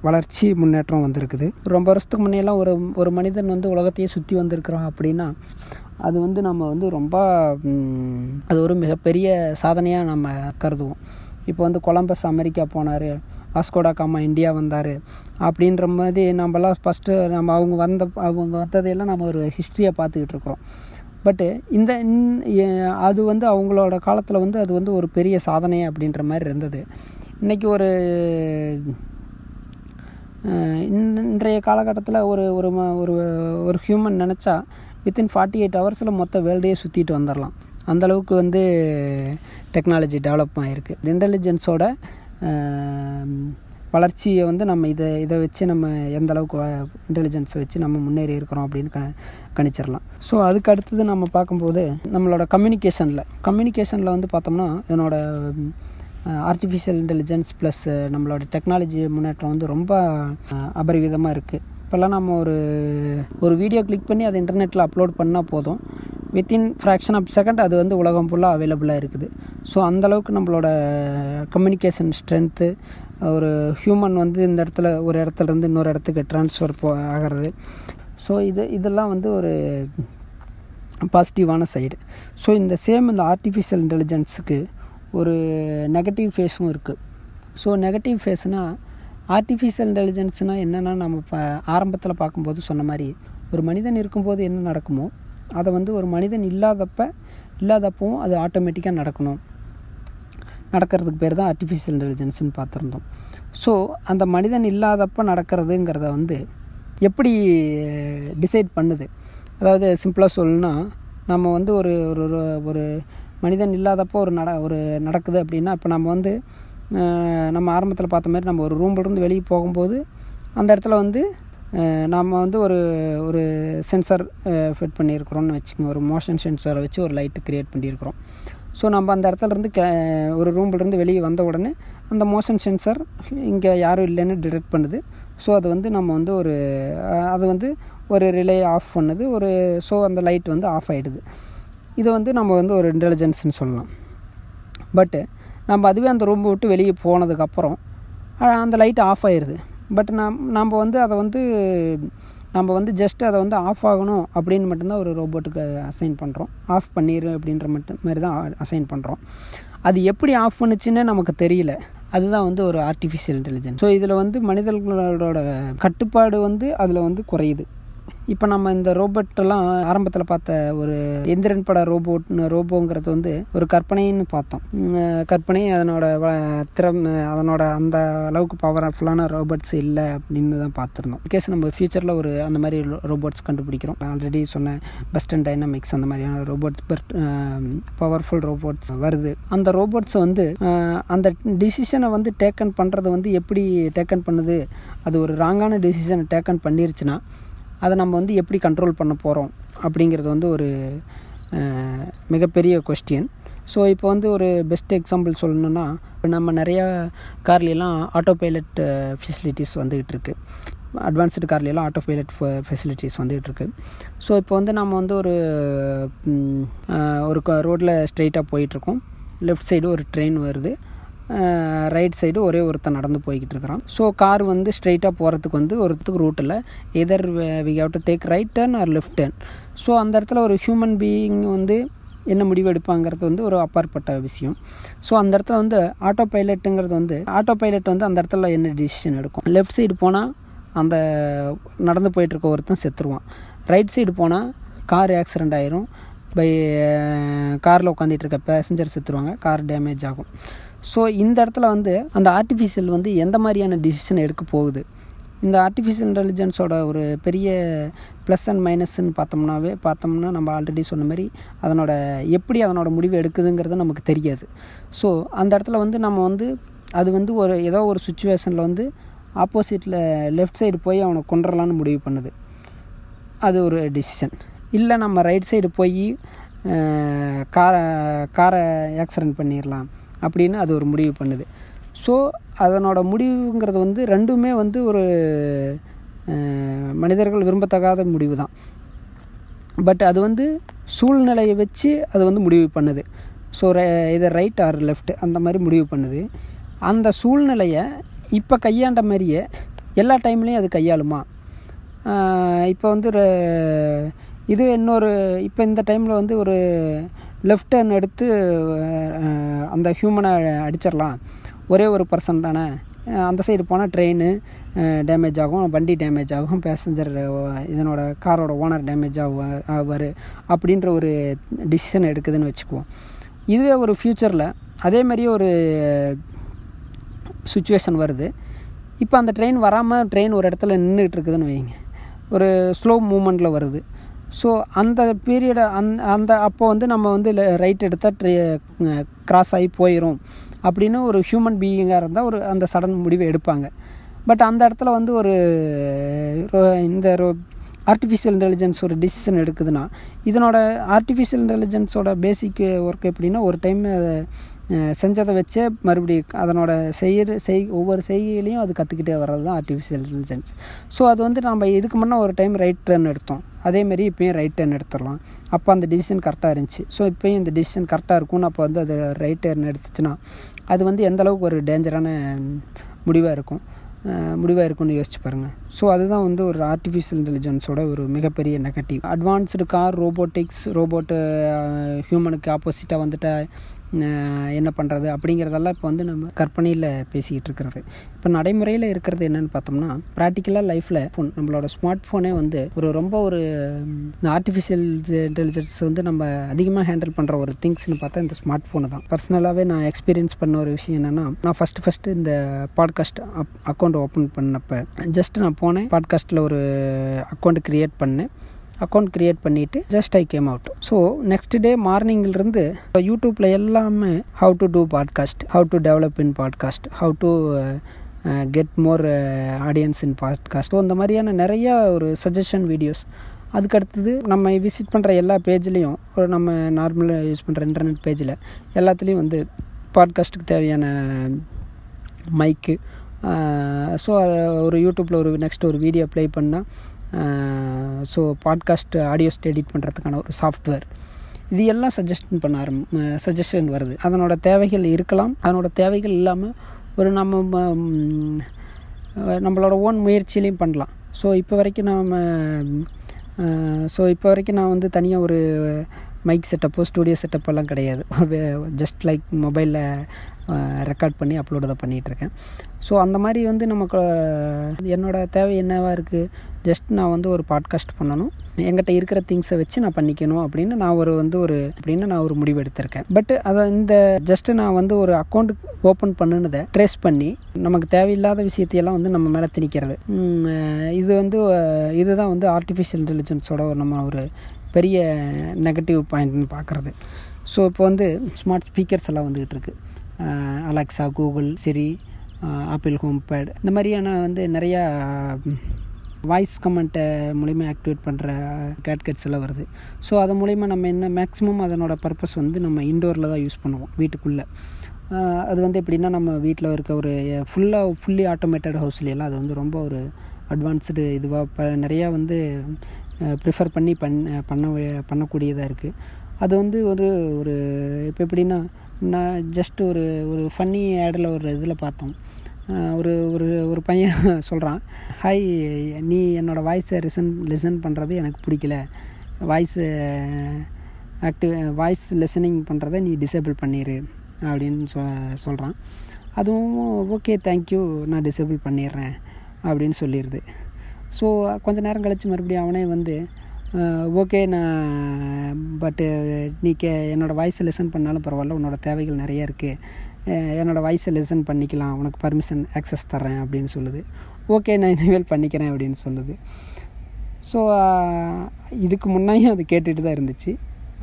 வளர்ச்சி முன்னேற்றம் வந்திருக்குது. ரொம்ப வருஷத்துக்கு முன்னையெல்லாம் ஒரு ஒரு மனிதன் வந்து உலகத்தையே சுற்றி வந்திருக்கிறான் அப்படின்னா அது வந்து நம்ம வந்து ரொம்ப அது ஒரு மிகப்பெரிய சாதனையாக நம்ம கருதுவோம். இப்போ வந்து கொலம்பஸ் அமெரிக்கா போனார் வாஸ்கோடா காமா இந்தியா வந்தார் அப்படின்ற மாதிரி நம்மலாம் ஃபஸ்ட்டு நம்ம அவங்க வந்த அவங்க வந்ததையெல்லாம் நம்ம ஒரு ஹிஸ்ட்ரியை பார்த்துக்கிட்டு இருக்கிறோம். பட்டு இந்த அது வந்து அவங்களோட காலத்தில் வந்து அது வந்து ஒரு பெரிய சாதனை அப்படின்ற மாதிரி இருந்தது. இன்றைக்கி ஒரு இன்- இன்றைய காலகட்டத்தில் ஒரு ஒரு ம- ஒரு ஒரு ஹியூமன் நினச்சா வித்தின் ஃபார்ட்டி எயிட் ஹவர்ஸில் மொத்த வேர்ல்டையே சுற்றிட்டு வந்துடலாம் அந்தளவுக்கு வந்து டெக்னாலஜி டெவலப் ஆகிருக்கு இன்டெலிஜென்ஸோட வளர்ச்சியை வந்து நம்ம இதை இதை வச்சு நம்ம எந்த அளவுக்கு இன்டெலிஜென்ஸை வச்சு நம்ம முன்னேறி இருக்கிறோம் அப்படின்னு க கணிச்சிடலாம் ஸோ அதுக்கு அடுத்தது நம்ம பார்க்கும்போது நம்மளோட கம்யூனிகேஷனில் கம்யூனிகேஷனில் வந்து பார்த்தோம்னா இதனோட ஆர்டிஃபிஷியல் இன்டெலிஜென்ஸ் ப்ளஸ் நம்மளோட டெக்னாலஜி முன்னேற்றம் வந்து ரொம்ப அபரிவிதமாக இருக்குது இப்போல்லாம் நம்ம ஒரு ஒரு வீடியோ கிளிக் பண்ணி அதை இன்டர்நெட்டில் அப்லோட் பண்ணால் போதும். வித்தின் ஃப்ராக்ஷன் ஆஃப் செகண்ட் அது வந்து உலகம் ஃபுல்லாக அவைலபிளாக இருக்குது. ஸோ அந்தளவுக்கு நம்மளோட கம்யூனிகேஷன் ஸ்ட்ரென்த்து ஒரு ஹியூமன் வந்து இந்த இடத்துல ஒரு இடத்துலேருந்து இன்னொரு இடத்துக்கு ட்ரான்ஸ்ஃபர் போ ஆகிறது. ஸோ இது இதெல்லாம் வந்து ஒரு பாசிட்டிவான சைடு ஸோ இந்த சேம் இந்த ஆர்டிஃபிஷியல் இன்டெலிஜென்ஸுக்கு ஒரு நெகட்டிவ் ஃபேஸும் இருக்குது ஸோ நெகட்டிவ் ஃபேஸ்னால் ஆர்டிஃபிஷியல் இன்டெலிஜென்ஸ்னால் என்னென்னா நம்ம இப்போ ஆரம்பத்தில் பார்க்கும்போது சொன்ன மாதிரி ஒரு மனிதன் இருக்கும்போது என்ன நடக்குமோ அதை வந்து ஒரு மனிதன் இல்லாதப்ப இல்லாதப்பவும் அது ஆட்டோமேட்டிக்காக நடக்கணும். நடக்கிறதுக்கு பேர் தான் ஆர்டிஃபிஷியல் இன்டெலிஜென்ஸ்னு பார்த்துருந்தோம். ஸோ அந்த மனிதன் இல்லாதப்ப நடக்கிறதுங்கிறத வந்து எப்படி டிசைட் பண்ணுது? அதாவது சிம்பிளாக சொல்லணும்னா நம்ம வந்து ஒரு ஒரு ஒரு- மனிதன் இல்லாதப்போ ஒரு நட ஒரு நடக்குது அப்படின்னா இப்போ நம்ம வந்து நம்ம ஆரம்பத்தில் பார்த்த மாதிரி நம்ம ஒரு ரூம்லேருந்து வெளியே போகும்போது அந்த இடத்துல வந்து நாம் நம்ம வந்து ஒரு ஒரு சென்சார் ஃபிட் பண்ணியிருக்கிறோம்னு வச்சுக்கோங்க. ஒரு மோஷன் சென்சாரை வச்சு ஒரு லைட்டு க்ரியேட் பண்ணியிருக்கிறோம். ஸோ நம்ம அந்த இடத்துலருந்து கே ஒரு ரூம்லேருந்து வெளியே வந்த உடனே அந்த மோஷன் சென்சார் இங்கே யாரும் இல்லைன்னு டிடெக்ட் பண்ணுது. ஸோ அது வந்து நம்ம வந்து ஒரு அது வந்து ஒரு ரிலே ஆஃப் பண்ணுது. ஒரு ஸோ அந்த லைட் வந்து ஆஃப் ஆகிடுது இதை வந்து நம்ம வந்து ஒரு இன்டெலிஜென்ஸ்னு சொல்லலாம். பட்டு நம்ம அதுவே அந்த ரூம் விட்டு வெளியே போனதுக்கப்புறம் அந்த லைட் ஆஃப் ஆயிடுது பட் நம் நம்ம வந்து அதை வந்து நம்ம வந்து ஜஸ்ட் அதை வந்து ஆஃப் ஆகணும் அப்படின்னு மட்டும்தான் ஒரு ரோபோட்டுக்கு அசைன் பண்ணுறோம் ஆஃப் பண்ணிடு அப்படின்ற மட்டும் மாதிரி தான் அசைன் பண்ணுறோம் அது எப்படி ஆஃப் பண்ணுச்சுன்னு நமக்கு தெரியல. அதுதான் வந்து ஒரு ஆர்டிஃபிஷியல் இன்டெலிஜென்ஸ் ஸோ இதில் வந்து மனிதர்களோட கட்டுப்பாடு வந்து அதில் வந்து குறையுது. இப்போ நம்ம இந்த ரோபோட்டெல்லாம் ஆரம்பத்தில் பார்த்த ஒரு எந்திரன் பட ரோபோட் ரோபோங்கிறது வந்து ஒரு கற்பனைன்னு பார்த்தோம். கற்பனை அதனோட வ- திறம் அதனோட அந்த அளவுக்கு பவர்ஃபுல்லான ரோபோட்ஸ் இல்லை அப்படின்னு தான் பார்த்துருந்தோம். கேஸ் நம்ம ஃபியூச்சரில் ஒரு அந்த மாதிரி ரோபோட்ஸ் கண்டுபிடிக்கிறோம். ஆல்ரெடி சொன்ன பெஸ்ட் அண்ட் டைனமிக்ஸ் அந்த மாதிரியான ரோபோட்ஸ் பட் பவர்ஃபுல் ரோபோட்ஸ் வருது. அந்த ரோபோட்ஸை வந்து அந்த டிசிஷனை வந்து டேக்கன் பண்ணுறது வந்து எப்படி டேக்கன் பண்ணுது? அது ஒரு ராங்கான டிசிஷனை டேக்கன் பண்ணிருச்சுன்னா அதை நம்ம வந்து எப்படி கண்ட்ரோல் பண்ண போகிறோம் அப்படிங்கிறது வந்து ஒரு மிகப்பெரிய கொஸ்டின் ஸோ இப்போ வந்து ஒரு பெஸ்ட் எக்ஸாம்பிள் சொல்லணுன்னா இப்போ நம்ம நிறையா கார்லாம் ஆட்டோ பைலட் ஃபெசிலிட்டிஸ் வந்துக்கிட்டு இருக்கு. அட்வான்ஸ்டு கார்லாம் ஆட்டோ பைலட் ஃபெசிலிட்டிஸ் வந்துகிட்டு இருக்கு. ஸோ இப்போ வந்து நம்ம வந்து ஒரு ஒரு ரோட்டில் ஸ்ட்ரெயிட்டாக போயிட்டுருக்கோம் லெஃப்ட் சைடு ஒரு ட்ரெயின் வருது. ரைட் சைடு ஒரே ஒருத்தன் நடந்து போய்கிட்டு இருக்கிறான் ஸோ கார் வந்து ஸ்ட்ரெயிட்டாக போகிறதுக்கு வந்து ஒருத்துக்கு ரூட்டில் either we have to take right turn or left turn so அந்த இடத்துல ஒரு ஹியூமன் பீயிங் வந்து என்ன முடிவு எடுப்பாங்கிறது வந்து ஒரு அப்பாற்பட்ட விஷயம். ஸோ அந்த இடத்துல வந்து ஆட்டோ பைலட்டுங்கிறது வந்து ஆட்டோ பைலட் வந்து அந்த இடத்துல என்ன டிசிஷன் எடுக்கும்? லெஃப்ட் சைடு போனால் அந்த நடந்து போயிட்டுருக்க ஒருத்தன் செத்துருவான். ரைட் சைடு போனால் கார் ஆக்சிடெண்ட் ஆயிரும். பை காரில் uh, உட்காந்துட்டு இருக்க பேசஞ்சர் செத்துருவாங்க. கார் டேமேஜ் ஆகும். ஸோ இந்த இடத்துல வந்து அந்த ஆர்டிஃபிஷியல் வந்து எந்த மாதிரியான டிசிஷன் எடுக்க போகுது? இந்த ஆர்டிஃபிஷியல் இன்டெலிஜென்ஸோட ஒரு பெரிய ப்ளஸ் அண்ட் மைனஸ்ன்னு பார்த்தோம்னாவே பார்த்தோம்னா நம்ம ஆல்ரெடி சொன்ன மாதிரி அதனோட எப்படி அதனோட முடிவு எடுக்குதுங்கிறது நமக்கு தெரியாது. ஸோ அந்த இடத்துல வந்து நம்ம வந்து அது வந்து ஒரு ஏதோ ஒரு சுச்சுவேஷனில் வந்து ஆப்போசிட்டில் லெஃப்ட் சைடு போய் அவனை கொண்டுடலான்னு முடிவு பண்ணுது. அது ஒரு டிசிஷன் இல்லை நம்ம ரைட் சைடு போய் காரை காரை ஆக்சிடென்ட் பண்ணிடலாம் அப்படின்னு அது ஒரு முடிவு பண்ணுது. ஸோ அதனோட முடிவுங்கிறது வந்து ரெண்டுமே வந்து ஒரு மனிதர்கள் விரும்பத்தகாத முடிவு தான் பட் அது வந்து சூழ்நிலையை வச்சு அது வந்து முடிவு பண்ணுது. ஸோ இதை ரைட் ஆர் லெஃப்ட் அந்த மாதிரி முடிவு பண்ணுது. அந்த சூழ்நிலையை இப்போ கையாண்ட மாதிரியே எல்லா டைம்லேயும் அது கையாளுமா? இப்போ வந்து ஒரு இது இன்னொரு இப்போ இந்த டைமில் வந்து ஒரு லெஃப்ட் டர்ன் எடுத்து அந்த ஹியூமனை அடிச்சிடலாம். ஒரே ஒரு பர்சன் தானே. அந்த சைடு போனால் ட்ரெயின் டேமேஜ் ஆகும் வண்டி டேமேஜ் ஆகும் பேசஞ்சர் இதனோட காரோட ஓனர் டேமேஜ் ஆகும் ஆவார் அப்படின்ற ஒரு டிசிஷன் எடுக்குதுன்னு வச்சுக்குவோம். இதுவே ஒரு ஃப்யூச்சரில் அதே மாதிரியே ஒரு சுச்சுவேஷன் வருது. இப்போ அந்த ட்ரெயின் வராமல் ட்ரெயின் ஒரு இடத்துல நின்றுட்டு இருக்குதுன்னு வைங்க. ஒரு ஸ்லோ மூமெண்ட்டில் வருது. ஸோ அந்த பீரியடை அந் அந்த அப்போ வந்து நம்ம வந்து ரைட் எடுத்தால் ட்ரே கிராஸ் ஆகி போயிடும் அப்படின்னு ஒரு ஹியூமன் பீயிங்காக இருந்தால் ஒரு அந்த சடன் முடிவை எடுப்பாங்க. பட் அந்த இடத்துல வந்து ஒரு இந்த ஆர்டிஃபிஷியல் இன்டெலிஜென்ஸ் ஒரு டிசிஷன் எடுக்குதுன்னா இதனோட ஆர்டிஃபிஷியல் இன்டெலிஜென்ஸோட பேசிக் ஒர்க் எப்படின்னா ஒரு டைம் அதை செஞ்சதை வச்சே மறுபடியும் அதனோட செய்கிற செய் ஒவ்வொரு செய்கையிலையும் அது கற்றுக்கிட்டே வர்றது தான் ஆர்டிஃபிஷியல் இன்டெலிஜென்ஸ் ஸோ அது வந்து நம்ம இதுக்கு முன்னே ஒரு டைம் ரைட் டர்ன் எடுத்தோம். அதேமாரி இப்போயும் ரைட் டர்ன் எடுத்துடலாம். அப்போ அந்த டிசிஷன் கரெக்டாக இருந்துச்சு. ஸோ இப்போயும் இந்த டிசிஷன் கரெக்டாக இருக்கும்னு அப்போ வந்து அது ரைட் டர்ன் எடுத்துச்சுன்னா அது வந்து எந்தளவுக்கு ஒரு டேஞ்சரான முடிவாக இருக்கும்? முடிவாக இருக்கும்னு யோசிச்சு பாருங்கள் ஸோ அதுதான் வந்து ஒரு ஆர்டிஃபிஷியல் இன்டெலிஜென்ஸோட ஒரு மிகப்பெரிய negative advanced car robotics robot ஹியூமனுக்கு ஆப்போசிட்டாக வந்துட்ட என்ன பண்ணுறது அப்படிங்கிறதெல்லாம் இப்போ வந்து நம்ம கற்பனையில் பேசிக்கிட்டு இருக்கிறது. இப்போ நடைமுறையில் இருக்கிறது என்னென்னு பார்த்தோம்னா ப்ராக்டிக்கலாக லைஃப்பில் ஃபோன் நம்மளோட ஸ்மார்ட் ஃபோனே வந்து ஒரு ரொம்ப ஒரு ஆர்டிஃபிஷியல் இன்டெலிஜென்ஸ் வந்து நம்ம அதிகமாக ஹேண்டில் பண்ணுற ஒரு திங்ஸ்னு பார்த்தா இந்த ஸ்மார்ட் ஃபோனு தான் பர்சனலாகவே நான் எக்ஸ்பீரியன்ஸ் பண்ண ஒரு விஷயம் என்னென்னா நான் ஃபஸ்ட்டு ஃபஸ்ட்டு இந்த பாட்காஸ்ட் அக்கௌண்ட் ஓப்பன் பண்ணப்போ ஜஸ்ட் நான் போனேன் பாட்காஸ்ட்டில் ஒரு அக்கௌண்ட் க்ரியேட் பண்ணேன். அக்கௌண்ட் க்ரியேட் பண்ணிவிட்டு just I came out so next day மார்னிங்கிலிருந்து யூடியூப்பில் எல்லாமே how to do podcast how to develop in podcast how to get more audience in podcast so இந்த மாதிரியான நிறையா ஒரு சஜஷன் வீடியோஸ் அதுக்கு அடுத்தது நம்ம விசிட் பண்ணுற எல்லா பேஜ்லேயும் ஒரு நம்ம நார்மலாக யூஸ் பண்ணுற இன்டர்நெட் பேஜில் எல்லாத்துலேயும் வந்து பாட்காஸ்ட்டுக்கு தேவையான மைக்கு ஸோ uh, ஒரு யூடியூப்பில் ஒரு நெக்ஸ்ட் ஒரு வீடியோ ப்ளே பண்ணால் ஸோ பாட்காஸ்ட் ஆடியோஸ் எடிட் பண்ணுறதுக்கான ஒரு சாஃப்ட்வேர் இது எல்லாம் சஜஷன் பண்ண ஆரம் சஜஷன் வருது. அதனோட தேவைகள் இருக்கலாம். அதனோட தேவைகள் இல்லாமல் ஒரு நம்ம நம்மளோட ஓன் முயற்சியிலையும் பண்ணலாம். ஸோ இப்போ வரைக்கும் நாம் ஸோ இப்போ வரைக்கும் நான் வந்து தனியாக ஒரு மைக் செட்டப்போ ஸ்டூடியோ செட்டப்பெல்லாம் கிடையாது. ஜஸ்ட் லைக் மொபைலில் ரெக்கார்ட் பண்ணி அப்லோடு தான் பண்ணிகிட்ருக்கேன் ஸோ அந்த மாதிரி வந்து நமக்கு என்னோடய தேவை என்னவாக இருக்குது ஜஸ்ட் நான் வந்து ஒரு பாட்காஸ்ட் பண்ணணும். என்கிட்ட இருக்கிற திங்ஸை வச்சு நான் பண்ணிக்கணும் அப்படின்னு நான் ஒரு வந்து ஒரு அப்படின்னு நான் ஒரு முடிவு எடுத்திருக்கேன். பட் அதை இந்த ஜஸ்ட்டு நான் வந்து ஒரு அக்கௌண்ட் ஓப்பன் பண்ணுனதை ட்ரேஸ் பண்ணி நமக்கு தேவையில்லாத விஷயத்தையெல்லாம் வந்து நம்ம மேலே திணிக்கிறது. இது வந்து இதுதான் வந்து ஆர்டிஃபிஷியல் இன்டெலிஜென்ஸோட நம்ம ஒரு பெரிய நெகட்டிவ் பாயிண்ட்னு பார்க்குறது. ஸோ இப்போ வந்து ஸ்மார்ட் ஸ்பீக்கர்ஸ் எல்லாம் வந்துக்கிட்டு இருக்குது Alexa Google Siri Apple home pod இந்த மாதிரியான வந்து நிறையா வாய்ஸ் கமெண்ட்டை மூலிமா ஆக்டிவேட் பண்ணுற கேட்கட்ஸ் எல்லாம் வருது. ஸோ அது மூலிமா நம்ம என்ன மேக்ஸிமம் அதனோட பர்பஸ் வந்து நம்ம இண்டோரில் தான் யூஸ் பண்ணுவோம் வீட்டுக்குள்ளே. அது வந்து எப்படின்னா நம்ம வீட்டில் இருக்க ஒரு ஃபுல்லாக ஃபுல்லி ஆட்டோமேட்டட் ஹவுஸ்லாம் அது வந்து ரொம்ப ஒரு அட்வான்ஸ்டு இதுவாக இப்போ நிறையா வந்து ப்ரிஃபர் பண்ணி பண் பண்ண பண்ணக்கூடியதாக இருக்குது அது வந்து ஒரு ஒரு இப்போ எப்படின்னா நான் ஜஸ்ட் ஒரு ஒரு ஃபன்னி ஆடில் ஒரு இதில் பார்த்தோம். ஒரு ஒரு ஒரு பையன் சொல்கிறான் ஹாய் நீ என்னோடய வாய்ஸை ரிசன் லிசன் பண்ணுறது எனக்கு பிடிக்கல. வாய்ஸு ஆக்டிவ் வாய்ஸ் லிசனிங் பண்ணுறத நீ டிசேபிள் பண்ணிடு அப்படின்னு சொ சொல்கிறான் அதுவும் ஓகே தேங்க்யூ நான் டிசேபிள் பண்ணிடுறேன் அப்படின்னு சொல்லிடுது ஸோ கொஞ்ச நேரம் கழித்து மறுபடியும் அவனே வந்து ஓகே நான் பட்டு நீ கே என்னோடய வாய்ஸை லிசன் பண்ணாலும் பரவாயில்ல உன்னோட தேவைகள் நிறைய இருக்குது என்னோடய வாய்ஸை லிசன் பண்ணிக்கலாம் உனக்கு பர்மிஷன் ஆக்சஸ் தரேன் அப்படின்னு சொல்லுது. ஓகே நான் இனிமேல் பண்ணிக்கிறேன் அப்படின்னு சொல்லுது. ஸோ இதுக்கு முன்னையும் அது கேட்டுகிட்டு தான் இருந்துச்சு.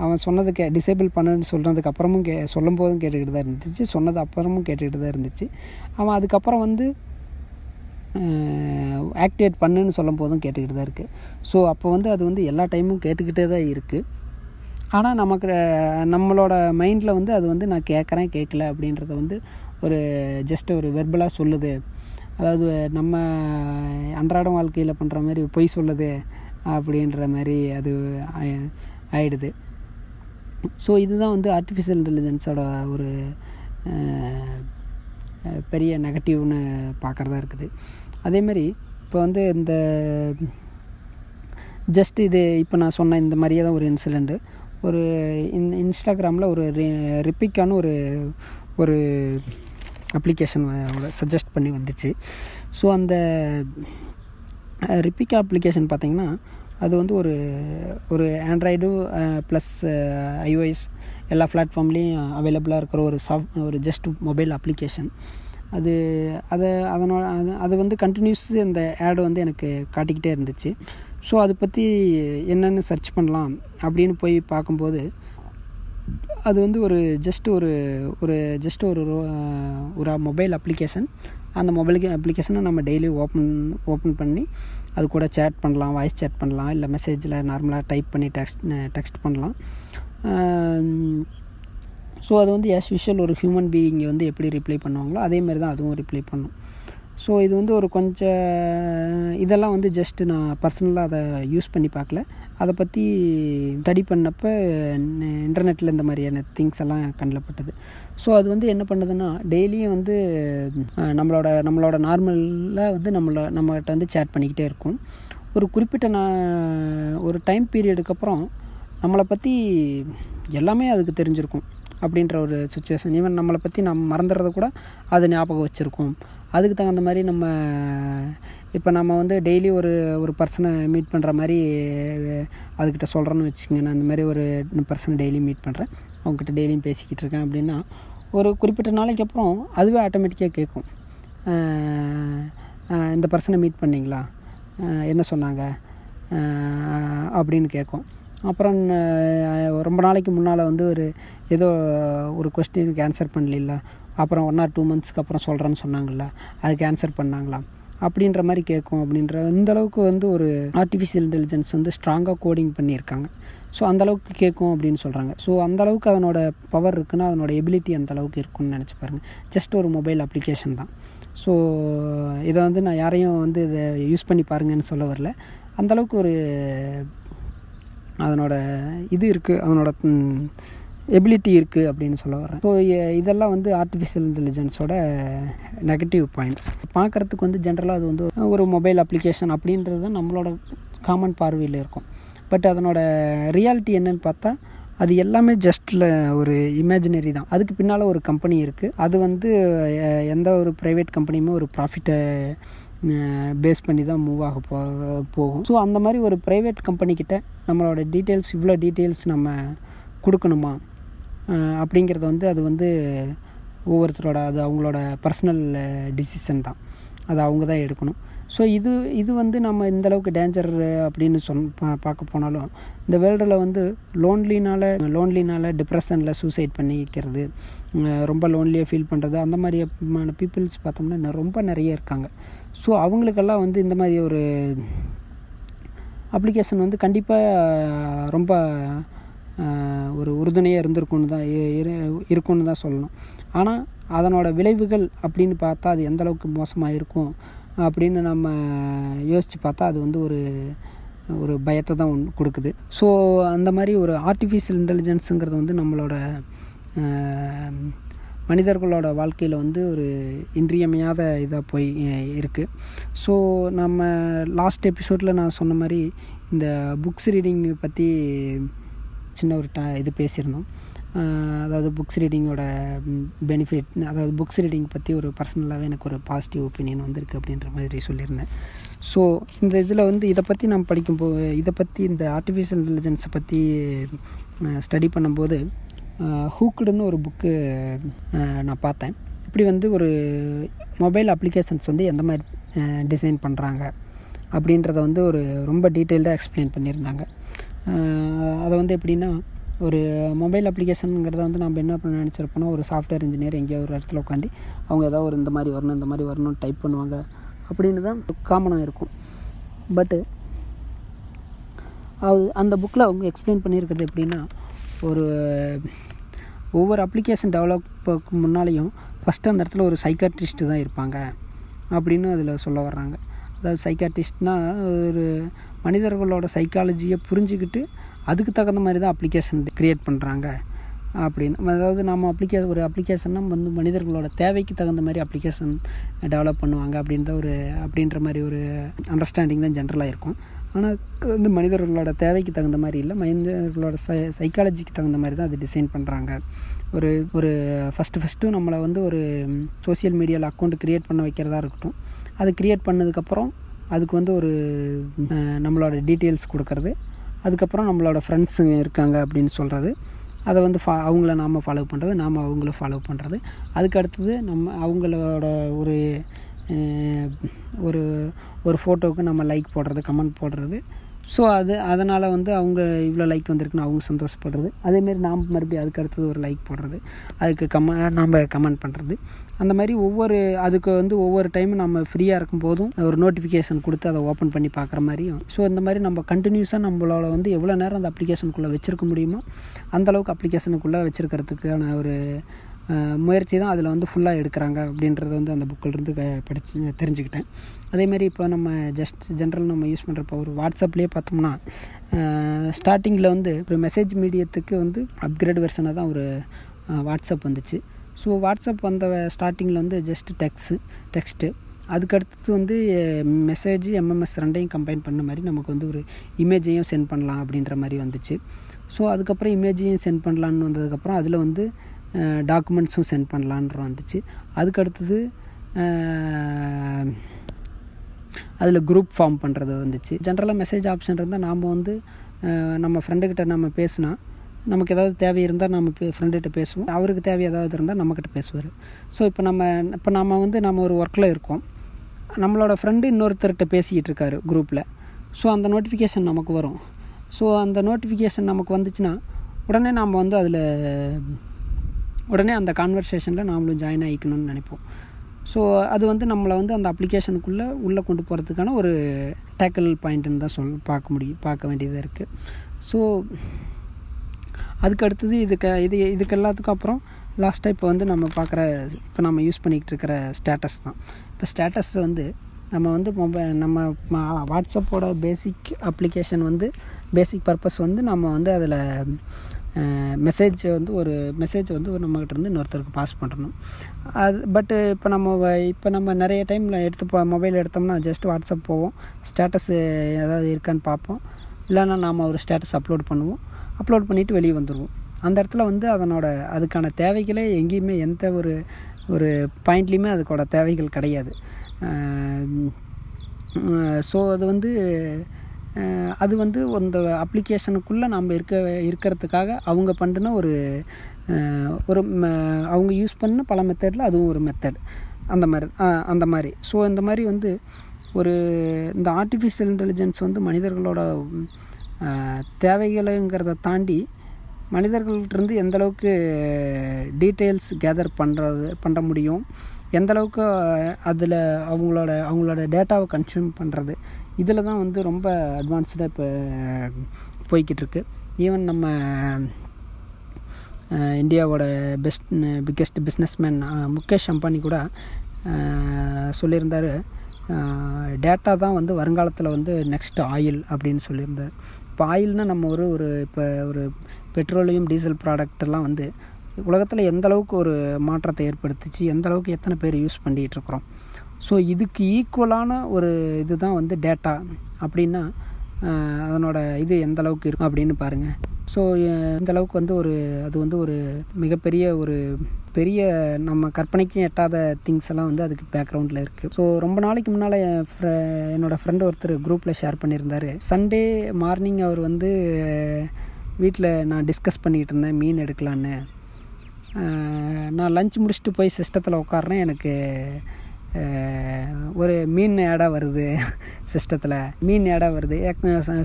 அவன் சொன்னதுக்கு டிசேபிள் பண்ணுன்னு சொல்கிறதுக்கு அப்புறமும் கே சொல்லும் போதும் கேட்டுக்கிட்டு தான் இருந்துச்சு. சொன்னது அப்புறமும் கேட்டுக்கிட்டு தான் இருந்துச்சு. அவன் அதுக்கப்புறம் வந்து ஆக்டிவேட் பண்ணுன்னு சொல்லும் போதும் கேட்டுக்கிட்டு தான் இருக்குது ஸோ அப்போ வந்து அது வந்து எல்லா டைமும் கேட்டுக்கிட்டே தான் இருக்குது ஆனால் நமக்கு நம்மளோட மைண்டில் வந்து அது வந்து நான் கேட்குறேன் கேட்கல அப்படின்றத வந்து ஒரு ஜஸ்ட் ஒரு வெர்பலாக சொல்லுது. அதாவது நம்ம அன்றாடம் வாழ்க்கையில் பண்ணுற மாதிரி பொய் சொல்லுது அப்படின்ற மாதிரி அது ஆயிடுது. ஸோ இதுதான் வந்து ஆர்டிஃபிஷியல் இன்டெலிஜென்ஸோட ஒரு பெரிய நெகட்டிவ்னு பார்க்குறதா இருக்குது. அதேமாரி இப்போ வந்து இந்த ஜஸ்ட் இது இப்போ நான் சொன்ன இந்த மாதிரியே தான் ஒரு இன்சிடெண்ட்டு ஒரு இன் இன்ஸ்டாகிராமில் ஒரு ரிப்பிக்கான ஒரு ஒரு அப்ளிகேஷன் சஜஸ்ட் பண்ணி வந்துச்சு. ஸோ அந்த ரிப்பிக்கா அப்ளிகேஷன் பார்த்திங்கன்னா அது வந்து ஒரு ஒரு ஆண்ட்ராய்டு ப்ளஸ் ஐஓஎஸ் எல்லா பிளாட்ஃபார்ம்லேயும் அவைலபிளாக இருக்கிற ஒரு சாஃப்ட் ஒரு ஜஸ்ட் மொபைல் அப்ளிகேஷன் அது அதை அதனால் அது அது வந்து கண்டினியூஸ் அந்த ஆடு வந்து எனக்கு காட்டிக்கிட்டே இருந்துச்சு. ஸோ அதை பற்றி என்னென்னு சர்ச் பண்ணலாம் அப்படின்னு போய் பார்க்கும்போது அது வந்து ஒரு ஜஸ்ட் ஒரு ஒரு ஜஸ்ட் ஒரு ஒரு மொபைல் அப்ளிகேஷன் அந்த மொபைல் அப்ளிகேஷனை நம்ம டெய்லி ஓப்பன் ஓப்பன் பண்ணி அது கூட சேட் பண்ணலாம் வாய்ஸ் சேட் பண்ணலாம் இல்லை மெசேஜில் நார்மலாக டைப் பண்ணி டெக்ஸ்ட் டெக்ஸ்ட் பண்ணலாம். ஸோ அது வந்து ஆஸ் யூஷுவல் ஒரு ஹியூமன் பீயிங்கை வந்து எப்படி ரிப்ளை பண்ணுவாங்களோ அதே மாதிரி தான் அதுவும் ரிப்ளை பண்ணும். ஸோ இது வந்து ஒரு கொஞ்சம் இதெல்லாம் வந்து ஜஸ்ட்டு நான் பர்சனலாக அதை யூஸ் பண்ணி பார்க்கல. அதை பற்றி ஸ்டடி பண்ணப்போ இன்டர்நெட்டில் இந்த மாதிரியான திங்ஸ் எல்லாம் கண்ணில் பட்டது. ஸோ அது வந்து என்ன பண்ணுதுன்னா டெய்லியும் வந்து நம்மளோட நம்மளோட நார்மலில் வந்து நம்மளை நம்மகிட்ட வந்து சேட் பண்ணிக்கிட்டே இருக்கும். ஒரு குறிப்பிட்ட நான் ஒரு டைம் பீரியடுக்கு அப்புறம் நம்மளை பற்றி எல்லாமே அதுக்கு தெரிஞ்சிருக்கும் அப்படின்ற ஒரு சுச்சுவேஷன் ஈவன் நம்மளை பற்றி நம்ம மறந்துடுறத கூட அது ஞாபகம் வச்சுருக்கும். அதுக்கு தகுந்த மாதிரி நம்ம இப்போ நம்ம வந்து டெய்லி ஒரு ஒரு பர்சனை மீட் பண்ணுற மாதிரி அதுக்கிட்ட சொல்கிறேன்னு வச்சுக்கோங்க. நான் இந்த மாதிரி ஒரு பர்சனை டெய்லி மீட் பண்ணுறேன் அவங்ககிட்ட டெய்லியும் பேசிக்கிட்டு இருக்கேன் அப்படின்னா ஒரு குறிப்பிட்ட நாளைக்கு அப்புறம் அதுவே ஆட்டோமேட்டிக்காக கேட்கும். இந்த பர்சனை மீட் பண்ணிங்களா? என்ன சொன்னாங்க? அப்படின்னு கேட்கும். அப்புறம் ரொம்ப நாளைக்கு முன்னால் வந்து ஒரு ஏதோ ஒரு கொஸ்டினுக்கு ஆன்சர் பண்ணல அப்புறம் ஒன் ஆர் டூ மந்த்ஸ்க்கு அப்புறம் சொல்கிறேன்னு சொன்னாங்கள்ல அதுக்கு ஆன்சர் பண்ணாங்களா? அப்படின்ற மாதிரி கேட்கும் அப்படின்ற இந்த அளவுக்கு வந்து ஒரு ஆர்டிஃபிஷியல் இன்டெலிஜென்ஸ் வந்து ஸ்ட்ராங்காக கோடிங் பண்ணியிருக்காங்க. ஸோ அந்தளவுக்கு கேட்கும் அப்படின்னு சொல்கிறாங்க ஸோ அந்தளவுக்கு அதனோட பவர் இருக்குன்னா அதனோட எபிலிட்டி அந்தளவுக்கு இருக்கும்னு இருக்குன்னு நினச்சி பாருங்கள் ஜஸ்ட் ஒரு மொபைல் அப்ளிகேஷன் தான். ஸோ இதை வந்து நான் யாரையும் வந்து இதை யூஸ் பண்ணி பாருங்கன்னு சொல்ல வரல. அந்தளவுக்கு ஒரு அதனோட இது இருக்குது அதனோட எபிலிட்டி இருக்குது அப்படின்னு சொல்ல வரேன் ஸோ இதெல்லாம் வந்து ஆர்டிஃபிஷியல் இன்டெலிஜென்ஸோட நெகட்டிவ் பாயிண்ட்ஸ் பார்க்குறதுக்கு வந்து ஜென்ரலாக அது வந்து ஒரு மொபைல் அப்ளிகேஷன் அப்படின்றது தான் நம்மளோட காமன் பார்வையில் இருக்கும். பட் அதனோட ரியாலிட்டி என்னன்னு பார்த்தா அது எல்லாமே ஜஸ்ட்டில் ஒரு இமேஜினரி தான். அதுக்கு பின்னால் ஒரு கம்பெனி இருக்குது அது வந்து எந்த ஒரு ப்ரைவேட் கம்பெனியுமே ஒரு ப்ராஃபிட்டை பேஸ் பண்ணி தான் மூவ் ஆக போ போகும். ஸோ அந்த மாதிரி ஒரு ப்ரைவேட் கம்பெனிக்கிட்ட நம்மளோட டீட்டெயில்ஸ் இவ்வளோ டீட்டெயில்ஸ் நம்ம கொடுக்கணுமா? அப்படிங்கிறத வந்து அது வந்து ஒவ்வொருத்தரோட அது அவங்களோட பர்சனல் டிசிஷன் தான். அது அவங்க தான் எடுக்கணும். ஸோ இது இது வந்து நம்ம இந்த அளவுக்கு டேஞ்சர் அப்படின்னு சொன் பார்க்க போனாலும் இந்த வேர்ல்டில் வந்து லோன்லினால் லோன்லினால் டிப்ரெஷனில் சூசைட் பண்ணிக்கிறது ரொம்ப லோன்லியாக ஃபீல் பண்ணுறது அந்த மாதிரியான பீப்புள்ஸ் பார்த்தோம்னா ரொம்ப நிறைய இருக்காங்க. ஸோ அவங்களுக்கெல்லாம் வந்து இந்த மாதிரி ஒரு அப்ளிகேஷன் வந்து கண்டிப்பாக ரொம்ப ஒரு உறுதுணையாக இருந்திருக்குன்னு தான் இருக்குன்னு தான் சொல்லணும். ஆனால் அதனோட விளைவுகள் அப்படின்னு பார்த்தா அது எந்த அளவுக்கு மோசமாக இருக்கும் அப்படின்னு நம்ம யோசித்து பார்த்தா அது வந்து ஒரு ஒரு பயத்தை தான் ஒன்று கொடுக்குது. ஸோ அந்த மாதிரி ஒரு ஆர்டிஃபிஷியல் இன்டெலிஜென்ஸுங்கிறது வந்து நம்மளோட மனிதர்களோட வாழ்க்கையில் வந்து ஒரு இன்றியமையாத இதாக போய் இருக்குது ஸோ நம்ம லாஸ்ட் எபிசோடில் நான் சொன்ன மாதிரி இந்த புக்ஸ் ரீடிங் பற்றி சின்ன ஒரு ட இது பேசியிருந்தோம். அதாவது புக்ஸ் ரீடிங்கோட பெனிஃபிட் அதாவது புக்ஸ் ரீடிங் பற்றி ஒரு பர்சனலாகவே எனக்கு ஒரு பாசிட்டிவ் ஒப்பீனியன் வந்திருக்கு அப்படின்ற மாதிரி சொல்லியிருந்தேன். ஸோ இந்த இதில் வந்து இதை பற்றி நான் படிக்கும்போது இதை பற்றி இந்த ஆர்டிஃபிஷியல் இன்டெலிஜென்ஸை பற்றி ஸ்டடி பண்ணும்போது ஹூக்குடுன்னு ஒரு புக்கு நான் பார்த்தேன். இப்படி வந்து ஒரு மொபைல் அப்ளிகேஷன்ஸ் வந்து எந்த மாதிரி டிசைன் பண்ணுறாங்க அப்படின்றத வந்து ஒரு ரொம்ப டீட்டெயில்டாக எக்ஸ்பிளைன் பண்ணியிருந்தாங்க. அதை வந்து எப்படின்னா ஒரு மொபைல் அப்ளிகேஷனுங்கிறத வந்து நம்ம என்ன பண்ண நினச்சிருப்போம்னா ஒரு சாஃப்ட்வேர் இன்ஜினியர் எங்கேயோ ஒரு இடத்துல உட்காந்து அவங்க ஏதாவது ஒரு இந்த மாதிரி வரணும் இந்த மாதிரி வரணும்னு டைப் பண்ணுவாங்க. அப்படின்னு தான் காமனாக இருக்கும். பட்டு அது அந்த புக்கில் அவங்க எக்ஸ்பிளைன் பண்ணியிருக்கிறது எப்படின்னா ஒரு ஒவ்வொரு அப்ளிகேஷன் டெவலப்புக்கு முன்னாலேயும் ஃபஸ்ட்டு அந்த இடத்துல ஒரு சைக்காட்ரிஸ்ட்டு தான் இருப்பாங்க அப்படின்னு அதில் சொல்ல வர்றாங்க. அதாவது சைக்காட்ரிஸ்ட்னால் ஒரு மனிதர்களோட சைக்காலஜியை புரிஞ்சுக்கிட்டு அதுக்கு தகுந்த மாதிரி தான் அப்ளிகேஷன் க்ரியேட் பண்ணுறாங்க அப்படின்னு. அதாவது நம்ம அப்ளிகே ஒரு அப்ளிகேஷன்னா வந்து மனிதர்களோட தேவைக்கு தகுந்த மாதிரி அப்ளிகேஷன் டெவலப் பண்ணுவாங்க அப்படின்ற ஒரு அப்படின்ற மாதிரி ஒரு அண்டர்ஸ்டாண்டிங் தான் ஜென்ரலாக இருக்கும். ஆனால் வந்து மனிதர்களோட தேவைக்கு தகுந்த மாதிரி இல்லை. மனிதர்களோட சை சைக்காலஜிக்கு தகுந்த மாதிரி தான் அது டிசைன் பண்ணுறாங்க ஒரு ஒரு ஃபஸ்ட்டு ஃபஸ்ட்டு நம்மளை வந்து ஒரு சோசியல் மீடியாவில் அக்கௌண்ட் க்ரியேட் பண்ண வைக்கிறதா இருக்கட்டும். அது க்ரியேட் பண்ணதுக்கப்புறம் அதுக்கு வந்து ஒரு நம்மளோட டீட்டெயில்ஸ் கொடுக்கறது. அதுக்கப்புறம் நம்மளோட ஃப்ரெண்ட்ஸுங்க இருக்காங்க அப்படின்னு சொல்கிறது அதை வந்து ஃபா அவங்கள நாம் ஃபாலோ பண்ணுறது நாம் அவங்கள ஃபாலோ பண்ணுறது அதுக்கு அடுத்தது நம்ம அவங்களோட ஒரு ஒரு ஒரு ஃபோட்டோவுக்கு நம்ம லைக் போடுறது கமெண்ட் போடுறது. ஸோ அது அதனால் வந்து அவங்க இவ்வளோ லைக் வந்திருக்குன்னு அவங்க சந்தோஷப்படுறது. அதேமாரி நாம் மறுபடியும் அதுக்கு அடுத்தது ஒரு லைக் போடுறது. அதுக்கு கம நாம் கமெண்ட் பண்ணுறது அந்த மாதிரி ஒவ்வொரு அதுக்கு வந்து ஒவ்வொரு டைமும் நம்ம ஃப்ரீயாக இருக்கும் போதும் ஒரு நோட்டிஃபிகேஷன் கொடுத்து அதை ஓப்பன் பண்ணி பார்க்குற மாதிரியும். ஸோ இந்த மாதிரி நம்ம கண்டினியூஸாக நம்மளோட வந்து எவ்வளோ நேரம் அந்த அப்ளிகேஷனுக்குள்ளே வச்சுருக்க முடியுமோ அந்தளவுக்கு அப்ளிகேஷனுக்குள்ளே வச்சுருக்கிறதுக்கான ஒரு முயற்சி தான் அதில் வந்து ஃபுல்லாக எடுக்கிறாங்க அப்படின்றத வந்து அந்த புக்கிலிருந்து படித்து தெரிஞ்சுக்கிட்டேன். அதேமாரி இப்போ நம்ம ஜஸ்ட் ஜென்ரல் நம்ம யூஸ் பண்ணுறப்போ ஒரு வாட்ஸ்அப்லேயே பார்த்தோம்னா ஸ்டார்டிங்கில் வந்து ஒரு மெசேஜ் மீடியத்துக்கு வந்து அப்கிரேட் வெர்ஷனாக தான் ஒரு வாட்ஸ்அப் வந்துச்சு. ஸோ வாட்ஸ்அப் வந்த ஸ்டார்டிங்கில் வந்து ஜஸ்ட் டெக்ஸு டெக்ஸ்ட்டு அதுக்கடுத்து வந்து மெசேஜ் எம்எம்எஸ் ரெண்டையும் கம்பைன் பண்ண மாதிரி நமக்கு வந்து ஒரு இமேஜையும் சென்ட் பண்ணலாம் அப்படின்ற மாதிரி வந்துச்சு. ஸோ அதுக்கப்புறம் இமேஜையும் சென்ட் பண்ணலான்னு வந்ததுக்கப்புறம் அதில் வந்து டாக்குமெண்ட்ஸும் சென்ட் பண்ணலான்ற வந்துச்சு. அதுக்கு அடுத்தது அதில் குரூப் ஃபார்ம் பண்ணுறது வந்துச்சு. ஜென்ரலாக மெசேஜ் ஆப்ஷன் இருந்தால் நாம் வந்து நம்ம ஃப்ரெண்டுக்கிட்ட நம்ம பேசினா நமக்கு ஏதாவது தேவை இருந்தால் நம்ம ஃப்ரெண்டுகிட்ட பேசுவோம். அவருக்கு தேவை ஏதாவது இருந்தால் நம்மக்கிட்ட பேசுவார். ஸோ இப்போ நம்ம இப்போ நம்ம வந்து நம்ம ஒரு ஒர்க்கில் இருக்கோம். நம்மளோட ஃப்ரெண்டு இன்னொருத்தர்கிட்ட பேசிக்கிட்டு இருக்காரு குரூப்பில் ஸோ அந்த நோட்டிஃபிகேஷன் நமக்கு வரும். ஸோ அந்த நோட்டிஃபிகேஷன் நமக்கு வந்துச்சுன்னா உடனே நாம் வந்து அதில் உடனே அந்த கான்வர்சேஷனில் நாமளும் ஜாயின் ஆகிக்கணும்னு நினைப்போம். ஸோ அது வந்து நம்மளை வந்து அந்த அப்ளிகேஷனுக்குள்ளே உள்ளே கொண்டு போகிறதுக்கான ஒரு டேக்கிள் பாயிண்ட்டுன்னு தான் சொல் பார்க்க முடியும் பார்க்க வேண்டியதாக இருக்குது ஸோ அதுக்கு அடுத்தது இதுக்கு இது இதுக்கு எல்லாத்துக்கும் அப்புறம் லாஸ்ட்டாக இப்போ வந்து நம்ம பார்க்குற இப்போ நம்ம யூஸ் பண்ணிக்கிட்டு இருக்கிற ஸ்டேட்டஸ் தான். இப்போ ஸ்டேட்டஸ் வந்து நம்ம வந்து மொபைல் நம்ம வாட்ஸ்அப்போட பேசிக் அப்ளிகேஷன் வந்து பேசிக் பர்பஸ் வந்து நம்ம வந்து அதில் மெசேஜ் வந்து ஒரு மெசேஜ் வந்து ஒரு நம்மகிட்ட இருந்து இன்னொருத்தருக்கு பாஸ் பண்ணணும். அது பட்டு இப்போ நம்ம இப்போ நம்ம நிறைய டைமில் எடுத்து போ மொபைல் எடுத்தோம்னா ஜஸ்ட் வாட்ஸ்அப் போவோம். ஸ்டேட்டஸ் ஏதாவது இருக்கான்னு பார்ப்போம். இல்லைன்னா நாம் ஒரு ஸ்டேட்டஸ் அப்லோட் பண்ணுவோம். அப்லோட் பண்ணிவிட்டு வெளியே வந்துடுவோம் அந்த இடத்துல வந்து அதனோட அதுக்கான தேவைகளே எங்கேயுமே எந்த ஒரு ஒரு பாயிண்ட்லேயுமே அதுக்கோட தேவைகள் கிடையாது. ஸோ அது வந்து அது வந்து அந்த அப்ளிகேஷனுக்குள்ளே நம்ம இருக்க இருக்கிறதுக்காக அவங்க பண்ணின ஒரு ஒரு அவங்க யூஸ் பண்ண பல மெத்தடில் அதுவும் ஒரு மெத்தட் அந்த மாதிரி அந்த மாதிரி. ஸோ இந்த மாதிரி வந்து ஒரு இந்த ஆர்டிஃபிஷியல் இன்டெலிஜென்ஸ் வந்து மனிதர்களோட தேவைகளுங்கிறத தாண்டி மனிதர்கள்ட்டிருந்து எந்த அளவுக்கு டீட்டெயில்ஸ் கேதர் பண்ணுறது பண்ண முடியும் எந்த அளவுக்கு அதில் அவங்களோட அவங்களோட டேட்டாவை கன்சியூம் பண்ணுறது இதில் தான் வந்து ரொம்ப அட்வான்ஸ்டாக இப்போ போய்கிட்டு இருக்கு ஈவன் நம்ம இந்தியாவோட best biggest businessman Mukesh Ambani கூட சொல்லியிருந்தார் டேட்டா தான் வந்து வருங்காலத்தில் வந்து நெக்ஸ்ட் ஆயில் அப்படின்னு சொல்லியிருந்தார். இப்போ ஆயில்னால் நம்ம ஒரு ஒரு இப்போ ஒரு பெட்ரோலியம் டீசல் ப்ராடக்டெல்லாம் வந்து உலகத்தில் எந்த அளவுக்கு ஒரு மாற்றத்தை ஏற்படுத்திச்சு எந்த அளவுக்கு எத்தனை பேர் யூஸ் பண்ணிகிட்டு இருக்கிறோம். ஸோ இதுக்கு ஈக்குவலான ஒரு இதுதான் வந்து டேட்டா அப்படின்னா அதனோட இது எந்த அளவுக்கு இருக்கும் அப்படின்னு பாருங்கள் ஸோ இந்த அளவுக்கு வந்து ஒரு அது வந்து ஒரு மிகப்பெரிய ஒரு பெரிய நம்ம கற்பனைக்கும் எட்டாத திங்ஸ் எல்லாம் வந்து அதுக்கு பேக்ரவுண்டில் இருக்குது ஸோ ரொம்ப நாளைக்கு முன்னால் என் ஃப்ர என்னோடய ஃப்ரெண்டு ஒருத்தர் குரூப்பில் ஷேர் பண்ணியிருந்தார். சண்டே மார்னிங் அவர் வந்து வீட்டில் நான் டிஸ்கஸ் பண்ணிகிட்டு இருந்தேன் மீன் எடுக்கலான்னு. நான் லஞ்ச் முடிச்சுட்டு போய் சிஸ்டத்தில் உட்காறேன் எனக்கு ஒரு மீன் ஆடாக வருது சிஸ்டத்தில். மீன் ஆடாக வருது.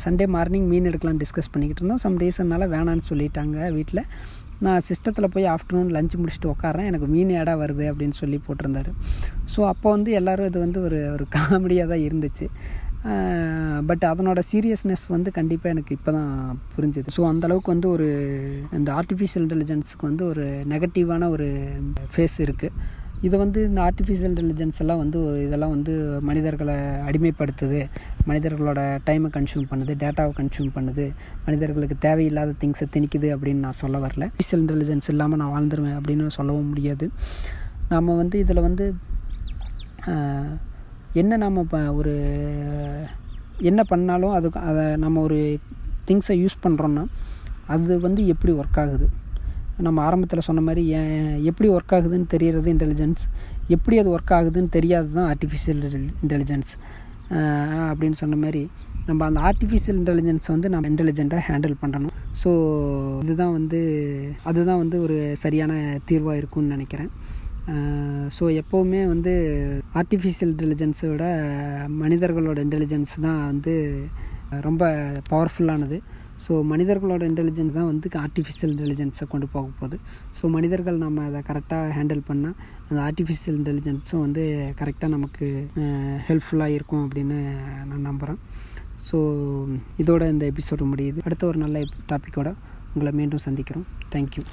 சண்டே மார்னிங் மீன் எடுக்கலாம் டிஸ்கஸ் பண்ணிக்கிட்டு இருந்தோம். சம் ரீசன்னால் வேணான்னு சொல்லிட்டாங்க வீட்டில் நான் சிஸ்டத்தில் போய் ஆஃப்டர்நூன் லஞ்ச் முடிச்சுட்டு உட்காறேன் எனக்கு மீன் ஆடாக வருது அப்படின்னு சொல்லி போட்டிருந்தாரு. ஸோ அப்போ வந்து எல்லோரும் இது வந்து ஒரு ஒரு காமெடியாக தான் இருந்துச்சு. பட் அதனோட சீரியஸ்னஸ் வந்து கண்டிப்பாக எனக்கு இப்போ தான் புரிஞ்சுது ஸோ அந்தளவுக்கு வந்து ஒரு இந்த ஆர்டிஃபிஷியல் இன்டெலிஜென்ஸுக்கு வந்து ஒரு நெகட்டிவான ஒரு ஃபேஸ் இருக்குது இது வந்து இந்த ஆர்டிஃபிஷியல் இன்டெலிஜென்ஸ் எல்லாம் வந்து இதெல்லாம் வந்து மனிதர்களை அடிமைப்படுத்துது. மனிதர்களோட டைமை கன்சியூம் பண்ணுது டேட்டாவை கன்சியூம் பண்ணுது. மனிதர்களுக்கு தேவையில்லாத திங்ஸை திணிக்குது அப்படின்னு நான் சொல்ல வரல. ஆர்டிஃபிஷியல் இன்டெலிஜென்ஸ் இல்லாமல் நான் வாழ்ந்துருவேன் அப்படின்னு சொல்லவும் முடியாது. நாம் வந்து இதில் வந்து என்ன நம்ம இப்போ ஒரு என்ன பண்ணாலும் அது அதை நம்ம ஒரு திங்ஸை யூஸ் பண்ணுறோன்னா அது வந்து எப்படி ஒர்க் ஆகுது? நம்ம ஆரம்பத்தில் சொன்ன மாதிரி எப்படி ஒர்க் ஆகுதுன்னு தெரியறது இன்டெலிஜென்ஸ் எப்படி அது ஒர்க் ஆகுதுன்னு தெரியாது தான் ஆர்டிஃபிஷியல் இன்டெலிஜென்ஸ் அப்படின்னு சொன்ன மாதிரி நம்ம அந்த ஆர்டிஃபிஷியல் இன்டெலிஜென்ஸ் வந்து நம்ம இன்டெலிஜெண்ட்டாக ஹேண்டில் பண்ணணும். ஸோ இதுதான் வந்து அதுதான் வந்து ஒரு சரியான தீர்வாக இருக்கும்னு நினைக்கிறேன். ஸோ எப்போவுமே வந்து ஆர்டிஃபிஷியல் இன்டெலிஜென்ஸோட மனிதர்களோட இன்டெலிஜென்ஸ் தான் வந்து ரொம்ப பவர்ஃபுல்லானது ஸோ மனிதர்களோட இன்டெலிஜென்ஸ் தான் வந்து ஆர்டிஃபிஷியல் இன்டெலிஜென்ஸை கொண்டு போக போகுது. ஸோ மனிதர்கள் நம்ம அதை கரெக்டாக ஹேண்டில் பண்ணால் அந்த ஆர்டிஃபிஷியல் இன்டெலிஜென்ஸும் வந்து கரெக்டாக நமக்கு ஹெல்ப்ஃபுல்லாக இருக்கும் அப்படின்னு நான் நம்புகிறேன் ஸோ இதோட இந்த எபிசோடு முடியுது. அடுத்த ஒரு நல்ல டாப்பிக்கோட உங்களை மீண்டும் சந்திக்கிறோம். தேங்க்யூ